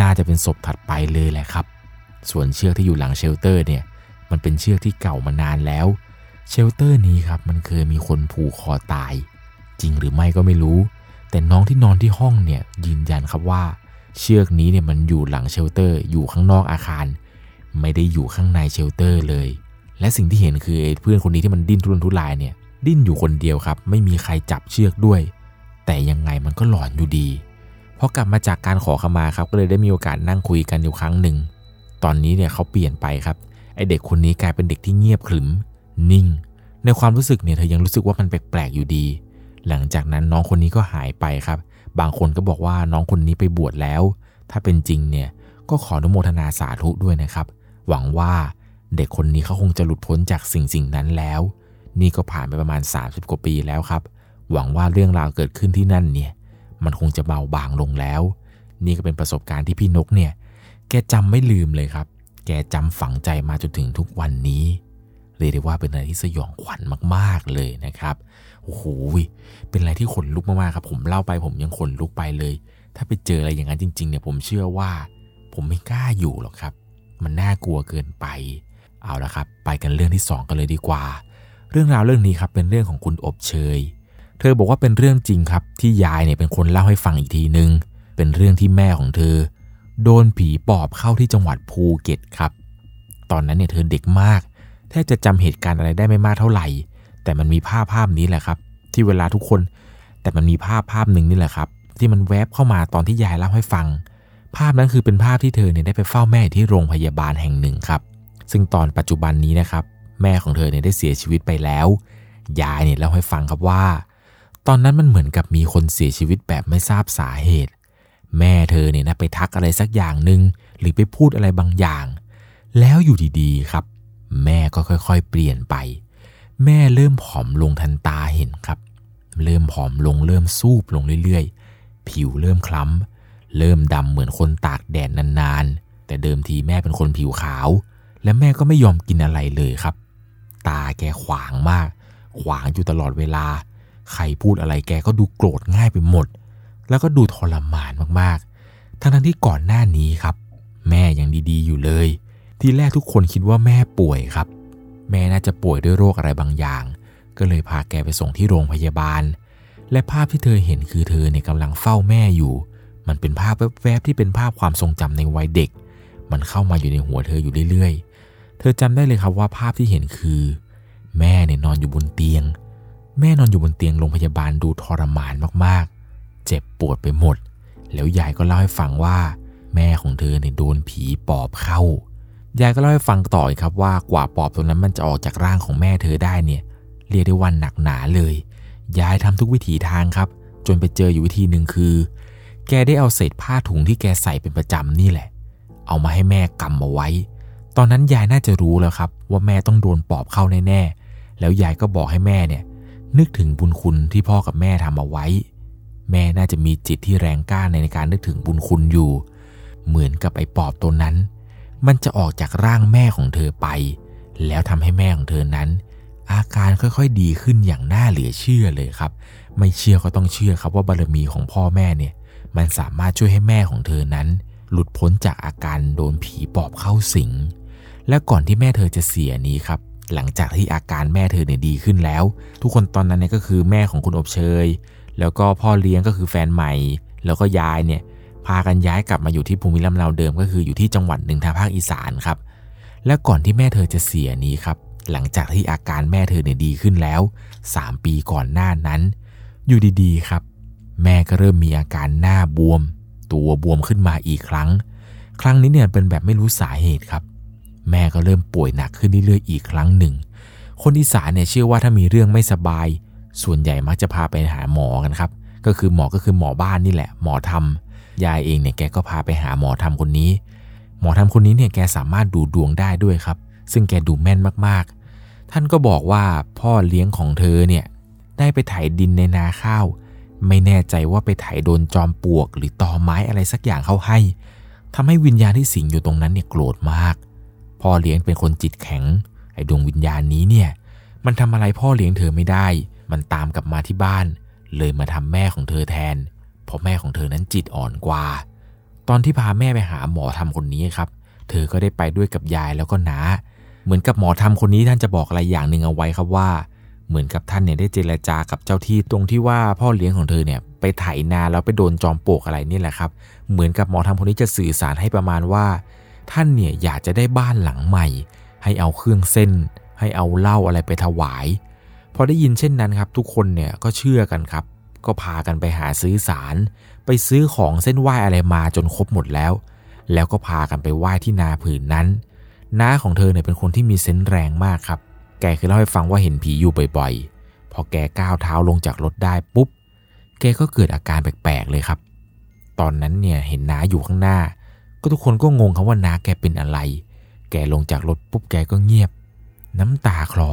น่าจะเป็นศพถัดไปเลยแหละครับ ส่วนเชือกที่อยู่หลัง shelter เนี่ยมันเป็นเชือกที่เก่ามานานแล้ว shelter นี้ครับมันเคยมีคนผูกคอตาย จริงหรือไม่ก็ไม่รู้ แต่น้องที่นอนที่ห้องเนี่ยยืนยันครับว่า เชือกนี้เนี่ยมันอยู่หลัง shelter อยู่ข้างนอกอาคาร ไม่ได้อยู่ข้างใน shelter เลย และสิ่งที่เห็นคือเพื่อนคนนี้ที่มันดิ้นทุรนทุรายเนี่ยดิ้นอยู่คนเดียวครับ ไม่มีใครจับเชือกด้วย แต่ยังไงมันก็หลอนอยู่ดีพอกลับมาจากการขอขมาครับก็เลยได้มีโอกาสนั่งคุยกันอยู่ครั้งหนึ่ง ตอนนี้เนี่ยเขาเปลี่ยนไปครับไอเด็กคนนี้กลายเป็นเด็กที่เงียบขรึม นิ่ง ในความรู้สึกเนี่ยเธอยังรู้สึกว่ามันแปลกๆอยู่ดี หลังจากนั้นน้องคนนี้ก็หายไปครับ บางคนก็บอกว่าน้องคนนี้ไปบวชแล้ว ถ้าเป็นจริงเนี่ยก็ขออนุโมทนาสาธุด้วยนะครับ หวังว่าเด็กคนนี้เขาคงจะหลุดพ้นจากสิ่งสิ่งนั้นแล้ว นี่ก็ผ่านไปประมาณ 30 กว่าปีแล้วครับ หวังว่าเรื่องราวเกิดขึ้นที่นั่นเนี่ย มันคงจะเบาบางลงแล้ว นี่ก็เป็นประสบการณ์ที่พี่นกเนี่ย แกจำไม่ลืมเลยครับ แกจำฝังใจมาจนถึงทุกวันนี้ เรียกได้ว่าเป็นอะไรที่สยองขวัญมากๆเลยนะครับ โอ้โหเป็นอะไรที่ขนลุกมากๆครับ ผมเล่าไปผมยังขนลุกไปเลย ถ้าไปเจออะไรอย่างนั้นจริงๆเนี่ยผมเชื่อว่า ผมไม่กล้าอยู่หรอกครับ มันน่ากลัวเกินไป เอาละครับ ไปกันเรื่องที่ 2 กันเลยดีกว่า เรื่องราวเรื่องนี้ครับเป็นเรื่องของคุณอบเชย เธอบอกว่าเป็นเรื่องจริงครับที่ยายเนี่ยเป็นคนเล่าให้ฟังอีกทีนึง เป็นเรื่องที่แม่ของเธอ โดนผีปอบเข้าที่จังหวัดภูเก็ตครับ ตอนนั้นเนี่ยเธอเด็กมากแทบจะจำเหตุการณ์อะไรได้ไม่มากเท่าไหร่ แต่มันมีภาพภาพนี้แหละครับ ที่เวลาทุกคน แต่มันมีภาพภาพหนึ่งนี่แหละครับ ที่มันแวบเข้ามาตอนที่ยายเล่าให้ฟัง ภาพนั้นคือเป็นภาพที่เธอเนี่ยได้ไปเฝ้าแม่ที่โรงพยาบาลแห่งหนึ่งครับ ซึ่งตอนปัจจุบันนี้นะครับ แม่ของเธอเนี่ยได้เสียชีวิตไปแล้ว ยายเนี่ยเล่าให้ฟังครับว่า ตอนนั้นมันเหมือนกับมีคนเสียชีวิตแบบไม่ทราบสาเหตุ แม่เธอเนี่ยนะไปทักอะไรสักอย่างหนึ่งหรือไปพูดอะไรบางอย่าง แล้วอยู่ดีๆครับ แม่ก็ค่อยๆ เปลี่ยนไป แม่เริ่มผอมลงทันตาเห็นครับ เริ่มผอมลงเริ่มสูบลงเรื่อยๆ ผิวเริ่มคล้ำ เริ่มดำเหมือนคนตากแดดนานๆ แต่เดิมทีแม่เป็นคนผิวขาว และแม่ก็ไม่ยอมกินอะไรเลยครับ ตาแกขวางมาก ขวางอยู่ตลอดเวลา ใครพูดอะไรแกก็ดูโกรธง่ายไปหมด แล้วก็ดูทรมานมากๆ ทั้งนั้นที่ก่อนหน้านี้ครับ แม่ยังดีๆอยู่เลย ทีแรกทุกคนคิดว่าแม่ป่วยครับ แม่น่าจะป่วยด้วยโรคอะไรบางอย่าง ก็เลยพาแกไปส่งที่โรงพยาบาล และภาพที่เธอเห็นคือเธอเนี่ยกำลังเฝ้าแม่อยู่ มันเป็นภาพแวบๆที่เป็นภาพความทรงจำในวัยเด็ก มันเข้ามาอยู่ในหัวเธออยู่เรื่อยๆ เธอจำได้เลยครับว่าภาพที่เห็นคือ แม่เนี่ยนอนอยู่บนเตียง แม่นอนอยู่บนเตียงโรงพยาบาลดูทรมานมากๆ เจ็บปวดไปหมด แล้วยายก็เล่าให้ฟังว่า แม่ของเธอเนี่ยโดนผีปอบเข้า ยายก็เล่าให้ฟังต่ออีกครับว่ากว่าปอบตัวนั้นมันจะออกจากร่างของแม่เธอได้เนี่ย เรียกได้ว่าหนักหนาเลย ยายทำทุกวิถีทางครับ จนไปเจออยู่วิธีหนึ่งคือ แกได้เอาเศษผ้าถุงที่แกใส่เป็นประจำนี่แหละ เอามาให้แม่กำเอาไว้ ตอนนั้นยายน่าจะรู้แล้วครับ ว่าแม่ต้องโดนปอบเข้าแน่ๆแล้วยายก็บอกให้แม่เนี่ย นึกถึงบุญคุณที่พ่อกับแม่ทำเอาไว้ แม่น่าจะมีจิตที่แรงกล้าในการนึกถึงบุญคุณอยู่ เหมือนกับไอ้ปอบตัวนั้น มันจะออกจากร่างแม่ของเธอไป แล้วทำให้แม่ของเธอนั้น อาการค่อยๆดีขึ้นอย่างน่าเหลือเชื่อเลยครับ ไม่เชื่อก็ต้องเชื่อครับว่าบารมีของพ่อแม่เนี่ย มันสามารถช่วยให้แม่ของเธอนั้น หลุดพ้นจากอาการโดนผีปอบเข้าสิง และก่อนที่แม่เธอจะเสียนี้ครับหลังจากที่อาการแม่เธอเนี่ยดีขึ้นแล้ว ทุกคนตอนนั้นเนี่ยก็คือแม่ของคุณอบเชย แล้วก็พ่อเลี้ยงก็คือแฟนใหม่ แล้วก็ยายเนี่ย พากันย้ายกลับมาอยู่ที่ภูมิลำเนาเดิมก็คืออยู่ที่จังหวัดหนึ่งทางภาคอีสานครับ และก่อนที่แม่เธอจะเสียนี้ครับ หลังจากที่อาการแม่เธอเนี่ยดีขึ้นแล้ว 3 ปีก่อนหน้านั้น อยู่ดีๆครับ แม่ก็เริ่มมีอาการหน้าบวม ตัวบวมขึ้นมาอีกครั้ง ครั้งนี้เนี่ยเป็นแบบไม่รู้สาเหตุครับ แม่ก็เริ่มป่วยหนักขึ้นเรื่อยๆอีกครั้งหนึ่ง คนอีสานเนี่ยเชื่อว่าถ้ามีเรื่องไม่สบาย ส่วนใหญ่มักจะพาไปหาหมอกันครับ ก็คือหมอก็คือหมอบ้านนี่แหละ หมอทำ ยายเองเนี่ยแกก็พาไปหาหมอทำคนนี้ หมอทำคนนี้เนี่ยแกสามารถดูดวงได้ด้วยครับ ซึ่งแกดูแม่นมากๆ ท่านก็บอกว่าพ่อเลี้ยงของเธอเนี่ยได้ไปไถดินในนาข้าว ไม่แน่ใจว่าไปไถโดนจอมปลวก หรือตอไม้อะไรสักอย่างเข้าให้ทำให้วิญญาณที่สิงอยู่ตรงนั้นเนี่ยโกรธมาก พ่อเลี้ยงเป็นคนจิตแข็ง ไอ้ดวงวิญญาณนี้เนี่ยมันทำอะไรพ่อเลี้ยงเธอไม่ได้ มันตามกลับมาที่บ้าน เลยมาทำแม่ของเธอแทน เพราะแม่ของเธอนั้นจิตอ่อนกว่า ตอนที่พาแม่ไปหาหมอทำคนนี้ครับ เธอก็ได้ไปด้วยกับยายแล้วก็น้าเหมือนกับหมอทำคนนี้ท่านจะบอกอะไรอย่างหนึ่งเอาไว้ครับว่า เหมือนกับท่านเนี่ยได้เจรจากับเจ้าที่ตรงที่ว่าพ่อเลี้ยงของเธอเนี่ยไปไถนาแล้วไปโดนจอมปลวกอะไรนี่แหละครับ เหมือนกับหมอธรรมคนนี้จะสื่อสารให้ประมาณว่า ท่านเนี่ยอยากจะได้บ้านหลังใหม่ ให้เอาเครื่องเส้น ให้เอาเหล้าอะไรไปถวายพอได้ยินเช่นนั้นครับ ทุกคนเนี่ยก็เชื่อกันครับ ก็พากันไปหาซื้อสาร ไปซื้อของเส้นไหว้อะไรมาจนครบหมดแล้ว แล้วก็พากันไปไหว้ที่นาผืนนั้น น้าของเธอเนี่ยเป็นคนที่มีเซนส์แรงมากครับ แกเคยเล่าให้ฟังว่าเห็นผีอยู่บ่อยๆ พอแกก้าวเท้าลงจากรถได้ปุ๊บ แกก็เกิดอาการแปลกๆเลยครับ ตอนนั้นเนี่ยเห็นน้าอยู่ข้างหน้า ก็ทุกคนก็งงครับว่าน้าแกเป็นอะไร แกลงจากรถปุ๊บแกก็เงียบ น้ำตาคลอ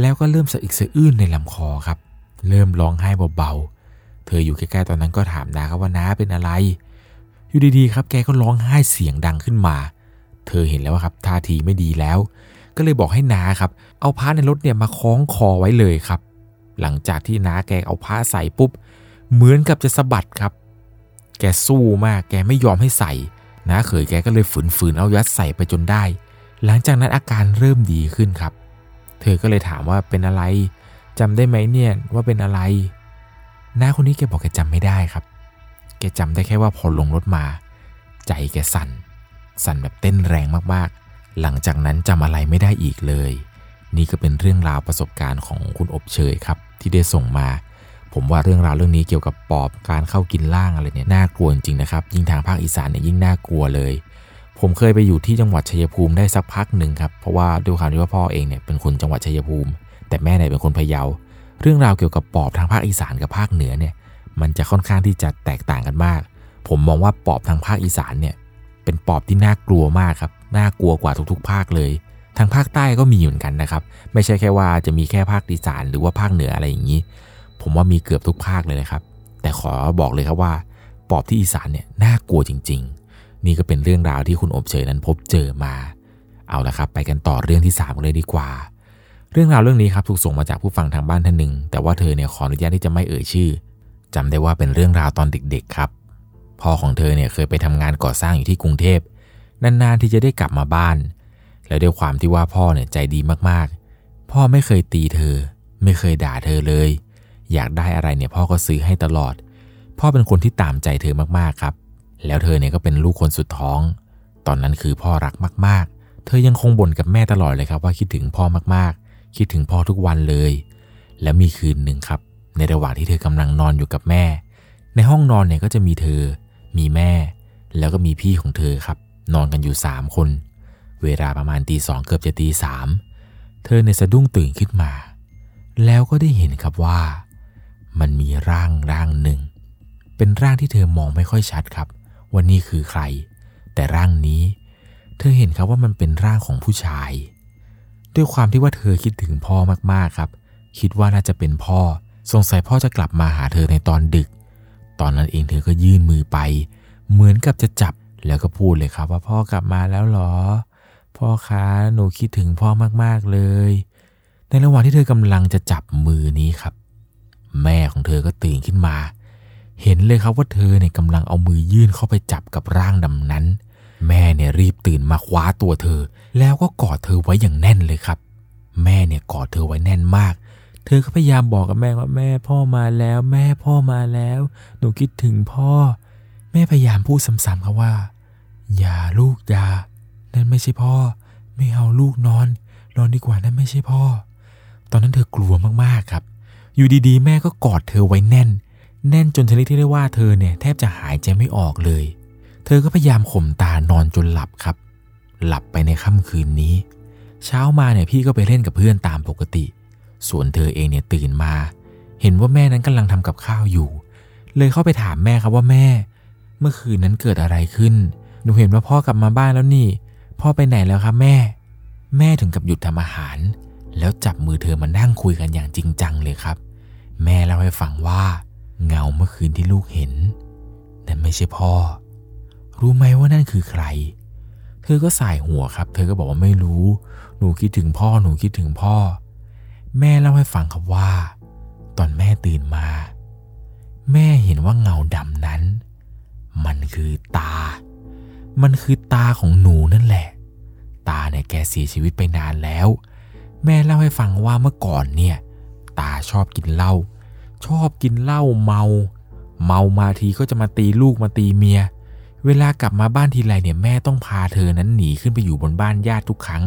แล้วก็เริ่มสะอึกสะอื้นในลำคอครับ เริ่มร้องไห้เบาๆ เธออยู่ใกล้ๆตอนนั้นก็ถามนาครับว่าน้าเป็นอะไร อยู่ดีๆครับแกก็ร้องไห้เสียงดังขึ้นมา เธอเห็นแล้วครับท่าทีไม่ดีแล้ว ก็เลยบอกให้น้าครับ เอาผ้าในรถเนี่ยมาคล้องคอไว้เลยครับ หลังจากที่น้าแกเอาผ้าใส่ปุ๊บ เหมือนกับจะสะบัดครับ แกสู้มากแกไม่ยอมให้ใส่น้าเขยแกก็เลยฝืนๆเอายัดใส่ไปจนได้ หลังจากนั้นอาการเริ่มดีขึ้นครับ เธอก็เลยถามว่าเป็นอะไร จำได้ไหมเนี่ยว่าเป็นอะไรน้าคนนี้แกบอกแกจำไม่ได้ครับ แกจำได้แค่ว่าพอลงรถมา ใจแกสั่น สั่นแบบเต้นแรงมากๆ หลังจากนั้นจำอะไรไม่ได้อีกเลย นี่ก็เป็นเรื่องราวประสบการณ์ของคุณอบเชยครับ ที่ได้ส่งมา ผมว่าเรื่องราวเรื่องนี้เกี่ยวกับปอบการเข้ากินล่างอะไรเนี่ยน่ากลัวจริงๆนะครับ ยิ่งทางภาคอีสานเนี่ยยิ่งน่ากลัวเลย ผมเคยไปอยู่ที่จังหวัดชัยภูมิได้สักพักหนึ่งครับเพราะว่าด้วยความที่ว่าพ่อเองเนี่ยเป็นคนจังหวัดชัยภูมิ แต่แม่เนี่ยเป็นคนพะเยา เรื่องราวเกี่ยวกับปอบทางภาคอีสานกับภาคเหนือเนี่ยมันจะค่อนข้างที่จะแตกต่างกันมาก ผมมองว่าปอบทางภาคอีสานเนี่ยเป็นปอบที่น่ากลัวมากครับน่ากลัวกว่าทุกๆ ภาคเลย ทางภาคใต้ก็มีเหมือนกันนะครับ ไม่ใช่แค่ว่าจะมีแค่ภาคอีสานหรือว่าภาคเหนืออะไรอย่างนี้ ผมว่ามีเกือบทุกภาคเลยนะครับ แต่ขอบอกเลยครับว่า ปอบที่อีสานเนี่ยน่ากลัวจริง ๆ นี่ก็เป็นเรื่องราวที่คุณอบเชยนั้นพบเจอมา เอาละครับ ไปกันต่อเรื่องที่3กันเลยดีกว่า เรื่องราวเรื่องนี้ครับถูกส่งมาจากผู้ฟังทางบ้านท่านหนึ่ง แต่ว่าเธอเนี่ยขออนุญาตที่จะไม่เอ่ยชื่อจำได้ว่าเป็นเรื่องราวตอนเด็กๆครับพ่อของเธอเนี่ยเคยไปทำงานก่อสร้างอยู่ที่กรุงเทพนานๆที่จะได้กลับมาบ้าน แล้วด้วยความที่ว่าพ่อเนี่ยใจดีมากๆ พ่อไม่เคยตีเธอ ไม่เคยด่าเธอเลย อยากได้อะไรเนี่ยพ่อก็ซื้อให้ตลอด พ่อเป็นคนที่ตามใจเธอมากๆครับ แล้วเธอเนี่ยก็เป็นลูกคนสุดท้อง ตอนนั้นคือพ่อรักมากๆ เธอยังคงบ่นกับแม่ตลอดเลยครับว่าคิดถึงพ่อมากๆ คิดถึงพ่อทุกวันเลย แล้วมีคืนหนึ่งครับ ในระหว่างที่เธอกำลังนอนอยู่กับแม่ ในห้องนอนเนี่ยก็จะมีเธอ มีแม่ แล้วก็มีพี่ของเธอครับ นอนกันอยู่สามคน เวลาประมาณตีสองเกือบจะตีสามเธอในสะดุ้งตื่นขึ้นมา แล้วก็ได้เห็นครับว่า มันมีร่างร่างหนึ่ง เป็นร่างที่เธอมองไม่ค่อยชัดครับ ว่านี่คือใคร แต่ร่างนี้ เธอเห็นครับว่ามันเป็นร่างของผู้ชาย ด้วยความที่ว่าเธอคิดถึงพ่อมากๆครับ คิดว่าน่าจะเป็นพ่อ สงสัยพ่อจะกลับมาหาเธอในตอนดึก ตอนนั้นเองเธอก็ยื่นมือไป เหมือนกับจะจับแล้วก็พูดเลยครับว่าพ่อกลับมาแล้วหรอ พ่อคะหนูคิดถึงพ่อมากๆเลย ในระหว่างที่เธอกำลังจะจับมือนี้ครับ แม่ของเธอก็ตื่นขึ้นมา เห็นเลยครับว่าเธอเนี่ยกำลังเอามือยื่นเข้าไปจับกับร่างดำนั้น แม่เนี่ยรีบตื่นมาคว้าตัวเธอ แล้วก็กอดเธอไว้อย่างแน่นเลยครับ แม่เนี่ยกอดเธอไว้แน่นมาก เธอก็พยายามบอกกับแม่ว่าแม่พ่อมาแล้ว แม่พ่อมาแล้ว หนูคิดถึงพ่อ แม่พยายามพูดซ้ำๆครับว่า อย่าลูกอย่านั่นไม่ใช่พ่อ ไม่เอาลูกนอน นอนดีกว่านั่นไม่ใช่พ่อ ตอนนั้นเธอกลัวมากๆครับ อยู่ดีๆ แม่ก็กอดเธอไว้แน่น แน่นจนชนิดที่ได้ว่าเธอเนี่ยแทบจะหายใจไม่ออกเลย เธอก็พยายามข่มตานอนจนหลับครับ หลับไปในค่ำคืนนี้ เช้ามาเนี่ยพี่ก็ไปเล่นกับเพื่อนตามปกติ ส่วนเธอเองเนี่ยตื่นมา เห็นว่าแม่นั้นกำลังทำกับข้าวอยู่ เลยเข้าไปถามแม่ครับว่าแม่ เมื่อคืนนั้นเกิดอะไรขึ้น หนูเห็นว่าพ่อกลับมาบ้านแล้วนี่ พ่อไปไหนแล้วครับแม่ แม่ถึงกับหยุดทำอาหาร แล้วจับมือเธอมานั่งคุยกันอย่างจริงจังเลยครับ แม่เล่าให้ฟังว่า เงาเมื่อคืนที่ลูกเห็น นั่นไม่ใช่พ่อ รู้ไหมว่านั่นคือใคร เธอก็สายหัวครับ เธอก็บอกว่าไม่รู้ หนูคิดถึงพ่อ หนูคิดถึงพ่อ แม่เล่าให้ฟังครับว่า ตอนแม่ตื่นมา แม่เห็นว่าเงาดำนั้น มันคือตา มันคือตาของหนูนั่นแหละ ตาเนี่ยแกเสียชีวิตไปนานแล้ว แม่เล่าให้ฟังว่าเมื่อก่อนเนี่ย ตาชอบกินเหล้า ชอบกินเหล้าเมา เมามาทีก็จะมาตีลูกมาตีเมีย เวลากลับมาบ้านทีไรเนี่ยแม่ต้องพาเธอนั้นหนีขึ้นไปอยู่บนบ้านญาติทุกครั้ง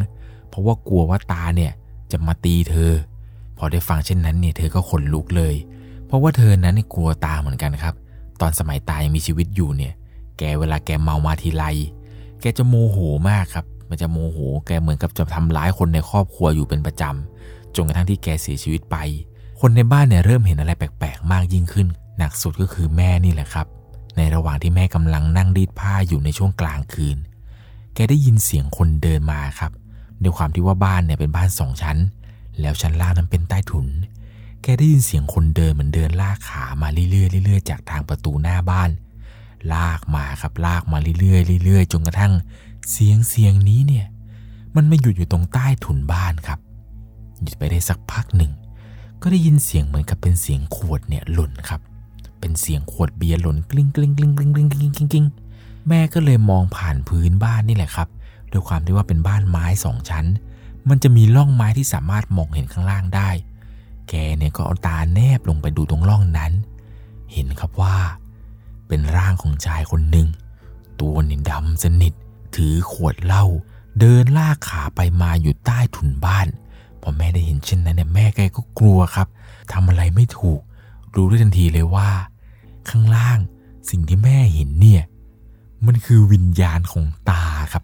เพราะว่ากลัวว่าตาเนี่ยจะมาตีเธอ พอได้ฟังเช่นนั้นเนี่ยเธอก็ขนลุกเลย เพราะว่าเธอนั้นกลัวตาเหมือนกันครับ ตอนสมัยตายังมีชีวิตอยู่เนี่ย แกเวลาแกเมามาทีไร แกจะโมโหมากครับ มันจะโมโห แกเหมือนกับจะทำร้ายคนในครอบครัวอยู่เป็นประจำจนกระทั่งที่แกเสียชีวิตไป คนในบ้านเนี่ยเริ่มเห็นอะไรแปลกๆ มากยิ่งขึ้น หนักสุดก็คือแม่นี่แหละครับ ในระหว่างที่แม่กำลังนั่งรีดผ้าอยู่ในช่วงกลางคืน แกได้ยินเสียงคนเดินมาครับด้วยความที่ว่าบ้านเนี่ยเป็นบ้านสองชั้น แล้วชั้นล่างนั้นเป็นใต้ถุน แกได้ยินเสียงคนเดินเหมือนเดินลากขามาเรื่อยๆเรื่อยๆจากทางประตูหน้าบ้าน ลากมาครับลากมาเรื่อยๆเรื่อยๆจนกระทั่งเสียงเสียงนี้เนี่ย มันมาหยุดอยู่ตรงใต้ถุนบ้านครับ หยุดไปได้สักพักหนึ่ง ก็ได้ยินเสียงเหมือนกับเป็นเสียงขวดเนี่ยหล่นครับ เป็นเสียงขวดเบียร์หล่นกลิ้งกลิ้งกลิ้งกลิ้งกลิ้งกลิ้งกลิ้งกลิ้งแม่ก็เลยมองผ่านพื้นบ้านนี่แหละครับด้วยความที่ว่าเป็นบ้านไม้สองชั้น มันจะมีร่องไม้ที่สามารถมองเห็นข้างล่างได้ แกเนี่ยก็เอาตาแนบลงไปดูตรงร่องนั้น เห็นครับว่า เป็นร่างของชายคนหนึ่งตัวนี่ดำสนิท ถือขวดเหล้าเดินลากขาไปมาอยู่ใต้ถุนบ้านพอแม่ได้เห็นเช่นนั้นเนี่ยแม่แกก็กลัวครับทำอะไรไม่ถูก รู้ได้ทันทีเลยว่า ข้างล่าง สิ่งที่แม่เห็นเนี่ย มันคือวิญญาณของตาครับ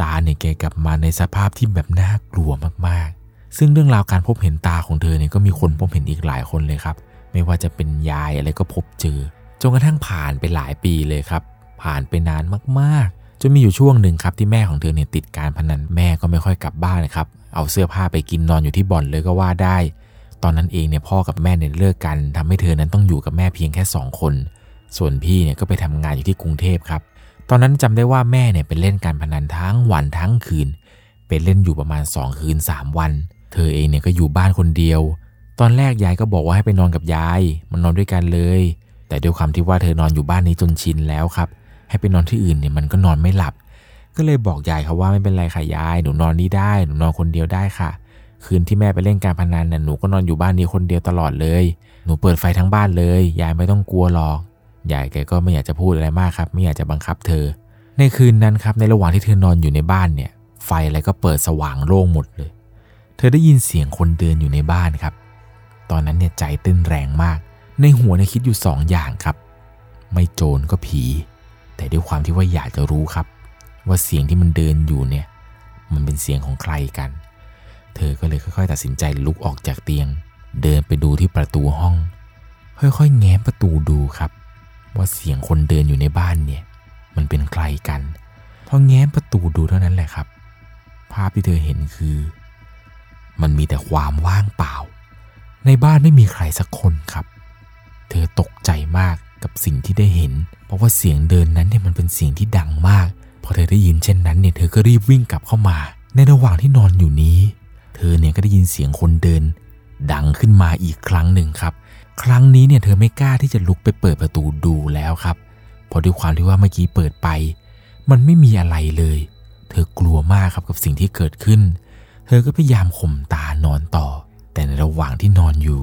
ตาเนี่ยแกกลับมาในสภาพที่แบบน่ากลัวมากๆ ซึ่งเรื่องราวการพบเห็นตาของเธอเนี่ยก็มีคนพบเห็นอีกหลายคนเลยครับ ไม่ว่าจะเป็นยายอะไรก็พบเจอจนกระทั่งผ่านไปหลายปีเลยครับ ผ่านไปนานมากๆจนมีอยู่ช่วงหนึ่งครับที่แม่ของเธอเนี่ยติดการพนันแม่ก็ไม่ค่อยกลับบ้านนะครับเอาเสื้อผ้าไปกินนอนอยู่ที่บ่อนเลยก็ว่าได้ ตอนนั้นเองเนี่ยพ่อกับแม่เนี่ยเลิกกันทำให้เธอนั้นต้องอยู่กับแม่เพียงแค่สองคน ส่วนพี่เนี่ยก็ไปทำงานอยู่ที่กรุงเทพครับ ตอนนั้นจำได้ว่าแม่เนี่ยไปเล่นการพนันทั้งวันทั้งคืน เป็นเล่นอยู่ประมาณ 2 คืน 3 วัน เธอเองเนี่ยก็อยู่บ้านคนเดียว ตอนแรกยายก็บอกว่าให้ไปนอนกับยาย มันนอนด้วยกันเลย แต่ด้วยความที่ว่าเธอนอนอยู่บ้านนี้จนชินแล้วครับ ให้ไปนอนที่อื่นเนี่ยมันก็นอนไม่หลับ ก็เลยบอกยายเขาว่าไม่เป็นไรค่ะยาย หนูนอนนี่ได้ หนูนอนคนเดียวได้ค่ะ คืนที่แม่ไปเล่นการพนันน่ะหนูก็นอนอยู่บ้านนี้คนเดียวตลอดเลย หนูเปิดไฟทั้งบ้านเลย ยายไม่ต้องกลัวหรอกยายแกก็ไม่อยากจะพูดอะไรมากครับ ไม่อยากจะบังคับเธอ ในคืนนั้นครับในระหว่างที่เธอนอนอยู่ในบ้านเนี่ย ไฟอะไรก็เปิดสว่างโล่งหมดเลย เธอได้ยินเสียงคนเดินอยู่ในบ้านครับ ตอนนั้นเนี่ยใจเต้นแรงมาก ในหัวเนี่ยคิดอยู่สองอย่างครับ ไม่โจรก็ผี แต่ด้วยความที่ว่าอยากจะรู้ครับ ว่าเสียงที่มันเดินอยู่เนี่ย มันเป็นเสียงของใครกัน เธอก็เลยค่อยๆ ตัดสินใจลุกออกจากเตียง เดินไปดูที่ประตูห้อง ค่อยๆ แง้มประตูดูครับ ว่าเสียงคนเดินอยู่ในบ้านเนี่ย มันเป็นใครกันพอแง้มประตูดูเท่านั้นแหละครับ ภาพที่เธอเห็นคือ มันมีแต่ความว่างเปล่า ในบ้านไม่มีใครสักคนครับ เธอตกใจมากกับสิ่งที่ได้เห็น เพราะว่าเสียงเดินนั้นเนี่ยมันเป็นเสียงที่ดังมากพอเธอได้ยินเช่นนั้นเนี่ยเธอก็รีบวิ่งกลับเข้ามา ในระหว่างที่นอนอยู่นี้ เธอเนี่ยก็ได้ยินเสียงคนเดิน ดังขึ้นมาอีกครั้งหนึ่งครับ ครั้งนี้เนี่ยเธอไม่กล้าที่จะลุกไปเปิดประตูดูแล้วครับเพราะด้วยความที่ว่าเมื่อกี้เปิดไป มันไม่มีอะไรเลย เธอกลัวมากครับกับสิ่งที่เกิดขึ้น เธอก็พยายามข่มตานอนต่อ แต่ในระหว่างที่นอนอยู่